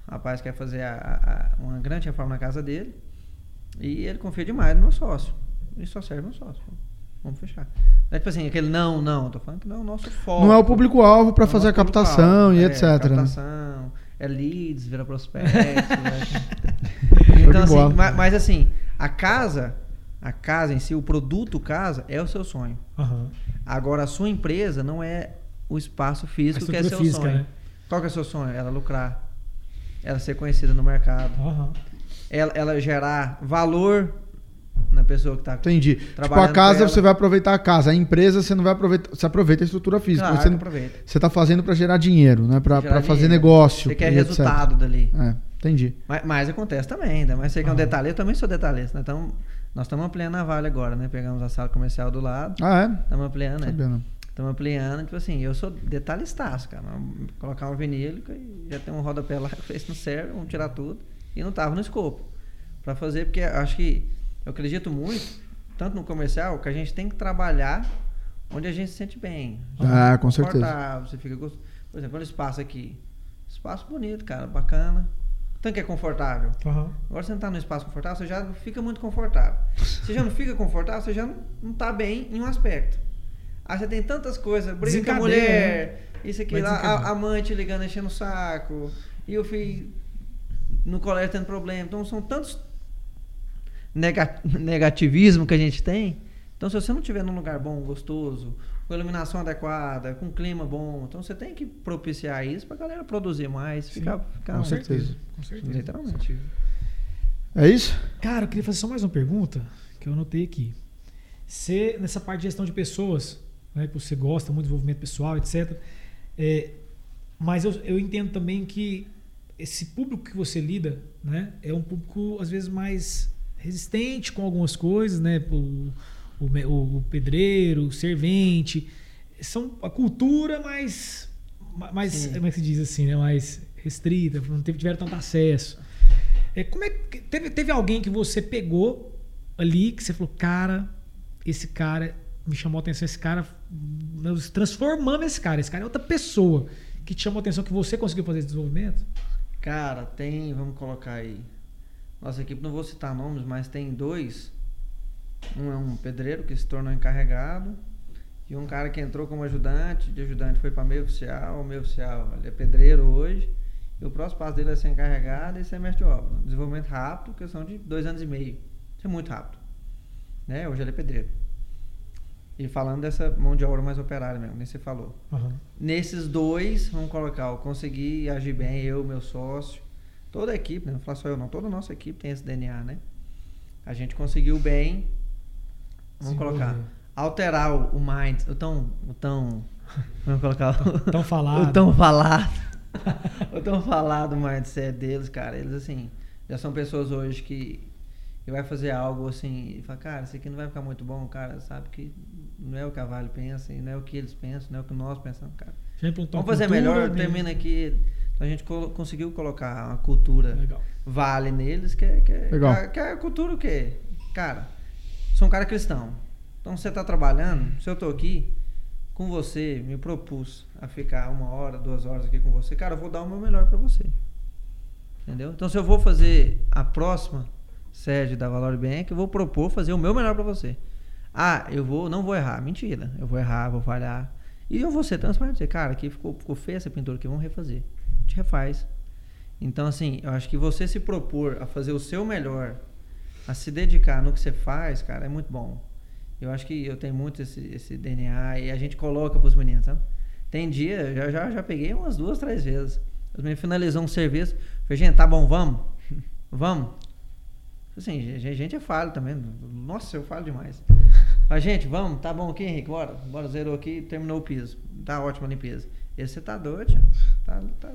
O rapaz quer fazer a- a- uma grande reforma na casa dele e ele confia demais no meu sócio. E só serve meu sócio. Vamos fechar. Não é tipo assim, aquele não, não. Tô falando que não é o nosso foco. Não é o público-alvo para é fazer o a captação e É, etc. né? Captação, é leads, vira prospecto. *laughs* Show então, assim, bola. ma- mas, assim, a casa, a casa em si, o produto casa, é o seu sonho. Aham. Agora, a sua empresa não é o espaço físico que é seu física, sonho. né? Qual que é o seu sonho? Ela lucrar. Ela ser conhecida no mercado. Aham. Ela, ela gerar valor na pessoa que está Entendi. Tipo, Trabalhando a casa você vai aproveitar a casa. A empresa você não vai aproveitar. Você aproveita a estrutura física. Claro, mas você, não- aproveita. você tá fazendo para gerar dinheiro, né? Para fazer dinheiro. negócio. Você quer e etc. resultado dali. É, entendi. Mas, mas acontece também, ainda mais você que é um detalhista, eu também sou detalhista, né? Então, nós estamos ampliando a Vale agora, né? Pegamos a sala comercial do lado, Ah, é? estamos ampliando, né? Sabia não. Estamos ampliando, tipo assim, eu sou detalhistaço, cara. Vamos Colocar uma vinílica e já tem um rodapé lá, *laughs* esse não serve, vamos tirar tudo. E não tava no escopo. Pra fazer, porque acho que, eu acredito muito, tanto no comercial, que a gente tem que trabalhar onde a gente se sente bem. Ah, com certeza. Confortável, Você fica gostoso. Por exemplo, olha o espaço aqui. Espaço bonito, cara, bacana. Tanto que é confortável. Aham. Agora você não tá num espaço confortável, você já não fica muito confortável. Você já não fica confortável, você já não, não tá bem em um aspecto. Aí você tem tantas coisas, briga com a mulher, isso aqui lá, a, amante ligando, enchendo o saco, e o filho no colégio tendo problema. Então são tantos nega- negativismo que a gente tem. Então se você não tiver num lugar bom, gostoso, com iluminação adequada, com clima bom, então você tem que propiciar isso pra galera produzir mais, ficar, ficar com um- certeza. Com certeza. Literalmente. É isso? Cara, eu queria fazer só mais uma pergunta que eu anotei aqui. Você, nessa parte de gestão de pessoas, né, que você gosta muito de desenvolvimento pessoal, etc. é, mas eu, eu entendo também que esse público que você lida né, é um público, às vezes, mais resistente com algumas coisas, né? O, o, o pedreiro, o servente. São a cultura mais. mais Sim. como é que se diz assim, né? Mais restrita, não tiveram tanto acesso. É, como é que teve, teve alguém que você pegou ali que você falou, cara, esse cara me chamou a atenção, esse cara nós transformamos esse cara, esse cara é outra pessoa que te chamou a atenção que você conseguiu fazer esse desenvolvimento? Cara, tem, vamos colocar aí. Nossa equipe, não vou citar nomes, mas tem dois. Um é um pedreiro que se tornou encarregado. E um cara que entrou como ajudante. De ajudante foi para meio oficial. Meio oficial, ele é pedreiro hoje. E o próximo passo dele é ser encarregado e ser mestre de obra. Desenvolvimento rápido, questão de dois anos e meio. Isso é muito rápido. Né? Hoje ele é pedreiro. E falando dessa mão de obra mais operária mesmo, nem você falou. Aham. Nesses dois, vamos colocar, eu consegui agir bem, eu, meu sócio, toda a equipe, né? não falar só eu não, toda a nossa equipe tem esse DNA, né? A gente conseguiu bem, vamos colocar, Desenvolver. alterar o, o mind, o tão, o tão, vamos colocar o, Tão falado. o tão falado, *laughs* o tão falado mindset deles, cara, eles assim, já são pessoas hoje que que vai fazer algo assim e fala, cara, isso aqui não vai ficar muito bom, cara, sabe que não é o que a Vale pensa, e não é o que eles pensam, não é o que nós pensamos, cara. Vamos a fazer melhor, termina aqui. Então a gente colo- conseguiu colocar uma cultura Legal. vale neles, que é, que é, Legal. que é- que é a cultura o quê? Cara, sou um cara cristão. Então você tá trabalhando, se eu tô aqui com você, me propus a ficar uma hora, duas horas aqui com você, cara, eu vou dar o meu melhor pra você. Entendeu? Então se eu vou fazer a próxima sede da Valor Bank, eu vou propor fazer o meu melhor pra você. Ah, eu vou, não vou errar. Mentira. Eu vou errar, vou falhar. E eu vou ser transparente. Cara, aqui ficou, ficou feia essa pintura aqui, vamos refazer. A gente refaz. Então, assim, eu acho que você se propor a fazer o seu melhor, a se dedicar no que você faz, cara, é muito bom. Eu acho que eu tenho muito esse, esse DNA e a gente coloca pros meninos, sabe? Tem dia, já, já, já peguei umas duas, três vezes. Os meninos finalizou um serviço. Falei, gente, tá bom, vamos? *laughs* Vamos? Assim, a gente é falho também. Nossa, eu falo demais. Mas, gente, vamos, tá bom aqui, Henrique? Bora. Bora, zerou aqui, terminou o piso. Tá ótima a limpeza. Esse você tá doido, tia. Tá, tá.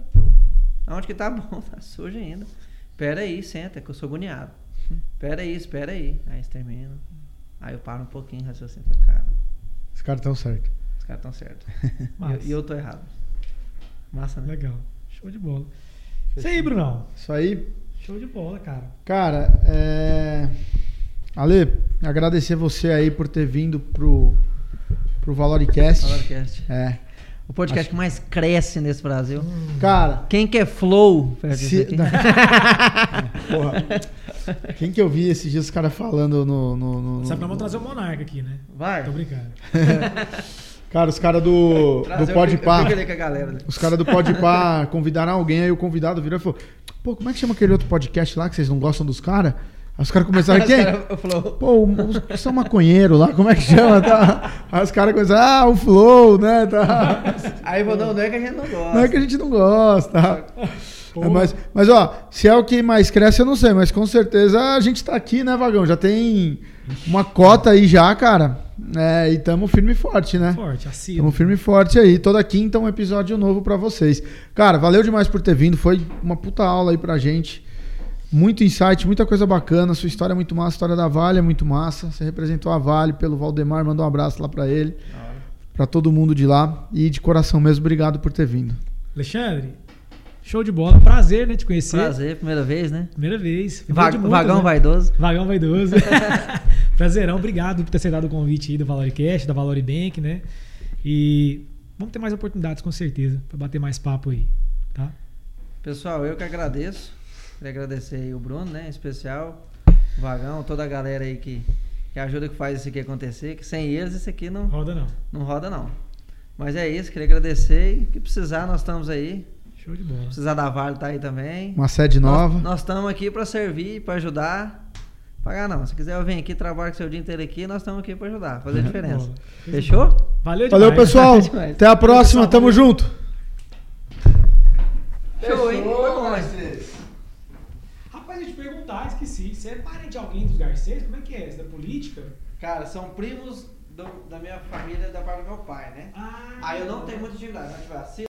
Aonde que tá bom? *laughs* Tá sujo ainda. Pera aí, senta, que eu sou agoniado. Pera aí, espera aí. Aí você termina. Aí eu paro um pouquinho, raciocínio. Cara, Os caras estão certos. os caras tão certos. *laughs* E eu, e eu tô errado. Massa, né? Legal. Show de bola. Isso aí, Brunão. Isso aí, Show de bola, cara. cara, é... Ale, agradecer você aí por ter vindo pro, pro Valoricast. Valorcast. É. O podcast que mais cresce nesse Brasil. Cara, Quem quer flow? perto disso se... *laughs* Porra. Quem que eu vi esses dias os caras falando no... no, no- Sabe que nós no- vamos trazer o Monarca aqui, né? Vai. Tô brincando. *laughs* Cara, os caras do, Trazer, do galera. né? Os caras do Pode Pá convidaram alguém, aí o convidado virou e falou: Pô, como é que chama aquele outro podcast lá que vocês não gostam dos caras? Aí os caras começaram, *laughs* quem? cara Pô, os são maconheiro lá, como é que chama? Tá? Aí os caras começaram, ah, o Flow, né? Tá. *laughs* Aí falou, não, não é que a gente não gosta. Não é que a gente não gosta. É, mas, mas, ó, se é o que mais cresce, eu não sei, mas com certeza a gente tá aqui, né, Vagão? Já tem uma cota aí já, cara. É, e tamo firme e forte, né? Forte, assíduo. Tamo firme e forte aí. Toda quinta um episódio novo pra vocês. Cara, valeu demais por ter vindo. Foi uma puta aula aí pra gente. Muito insight, muita coisa bacana. Sua história é muito massa. A história da Vale é muito massa. Você representou a Vale pelo Valdemar. Mandou um abraço lá pra ele. Da hora. Pra todo mundo de lá. E de coração mesmo, obrigado por ter vindo. Alexandre, show de bola. Prazer, né, te conhecer. Prazer, primeira vez, né? Primeira vez. Va- muitas, vagão né? vaidoso. Vagão vaidoso. *laughs* *laughs* Prazerão, obrigado por ter aceitado o convite aí do Valoricast, da Valoribank, né? E vamos ter mais oportunidades, com certeza, pra bater mais papo aí, tá? Pessoal, eu que agradeço. Queria agradecer aí o Bruno, né? Em especial. O Vagão, toda a galera aí que, que ajuda que faz isso aqui acontecer. Que sem eles isso aqui não, Roda não. não roda, não. Mas é isso, queria agradecer. E que precisar, nós estamos aí. Show de bola. Precisar da Vale, tá aí também. Uma sede nova. Nós- estamos aqui para servir, para ajudar. Pagar não. Se quiser eu venho aqui, trabalho com seu dia inteiro aqui, nós estamos aqui para ajudar, fazer *laughs* a diferença. Fechou? Valeu demais. Valeu, pessoal. demais. Até a próxima. pessoal. Tamo junto. Show, hein? Foi bom? Rapaz, eu te perguntar, esqueci. Você é parente de alguém dos Garcês? Como é que é? Isso da política? Cara, são primos do- da minha família da parte do meu pai, né? Ah, Aí eu não tenho muita intimidade, mas tipo, a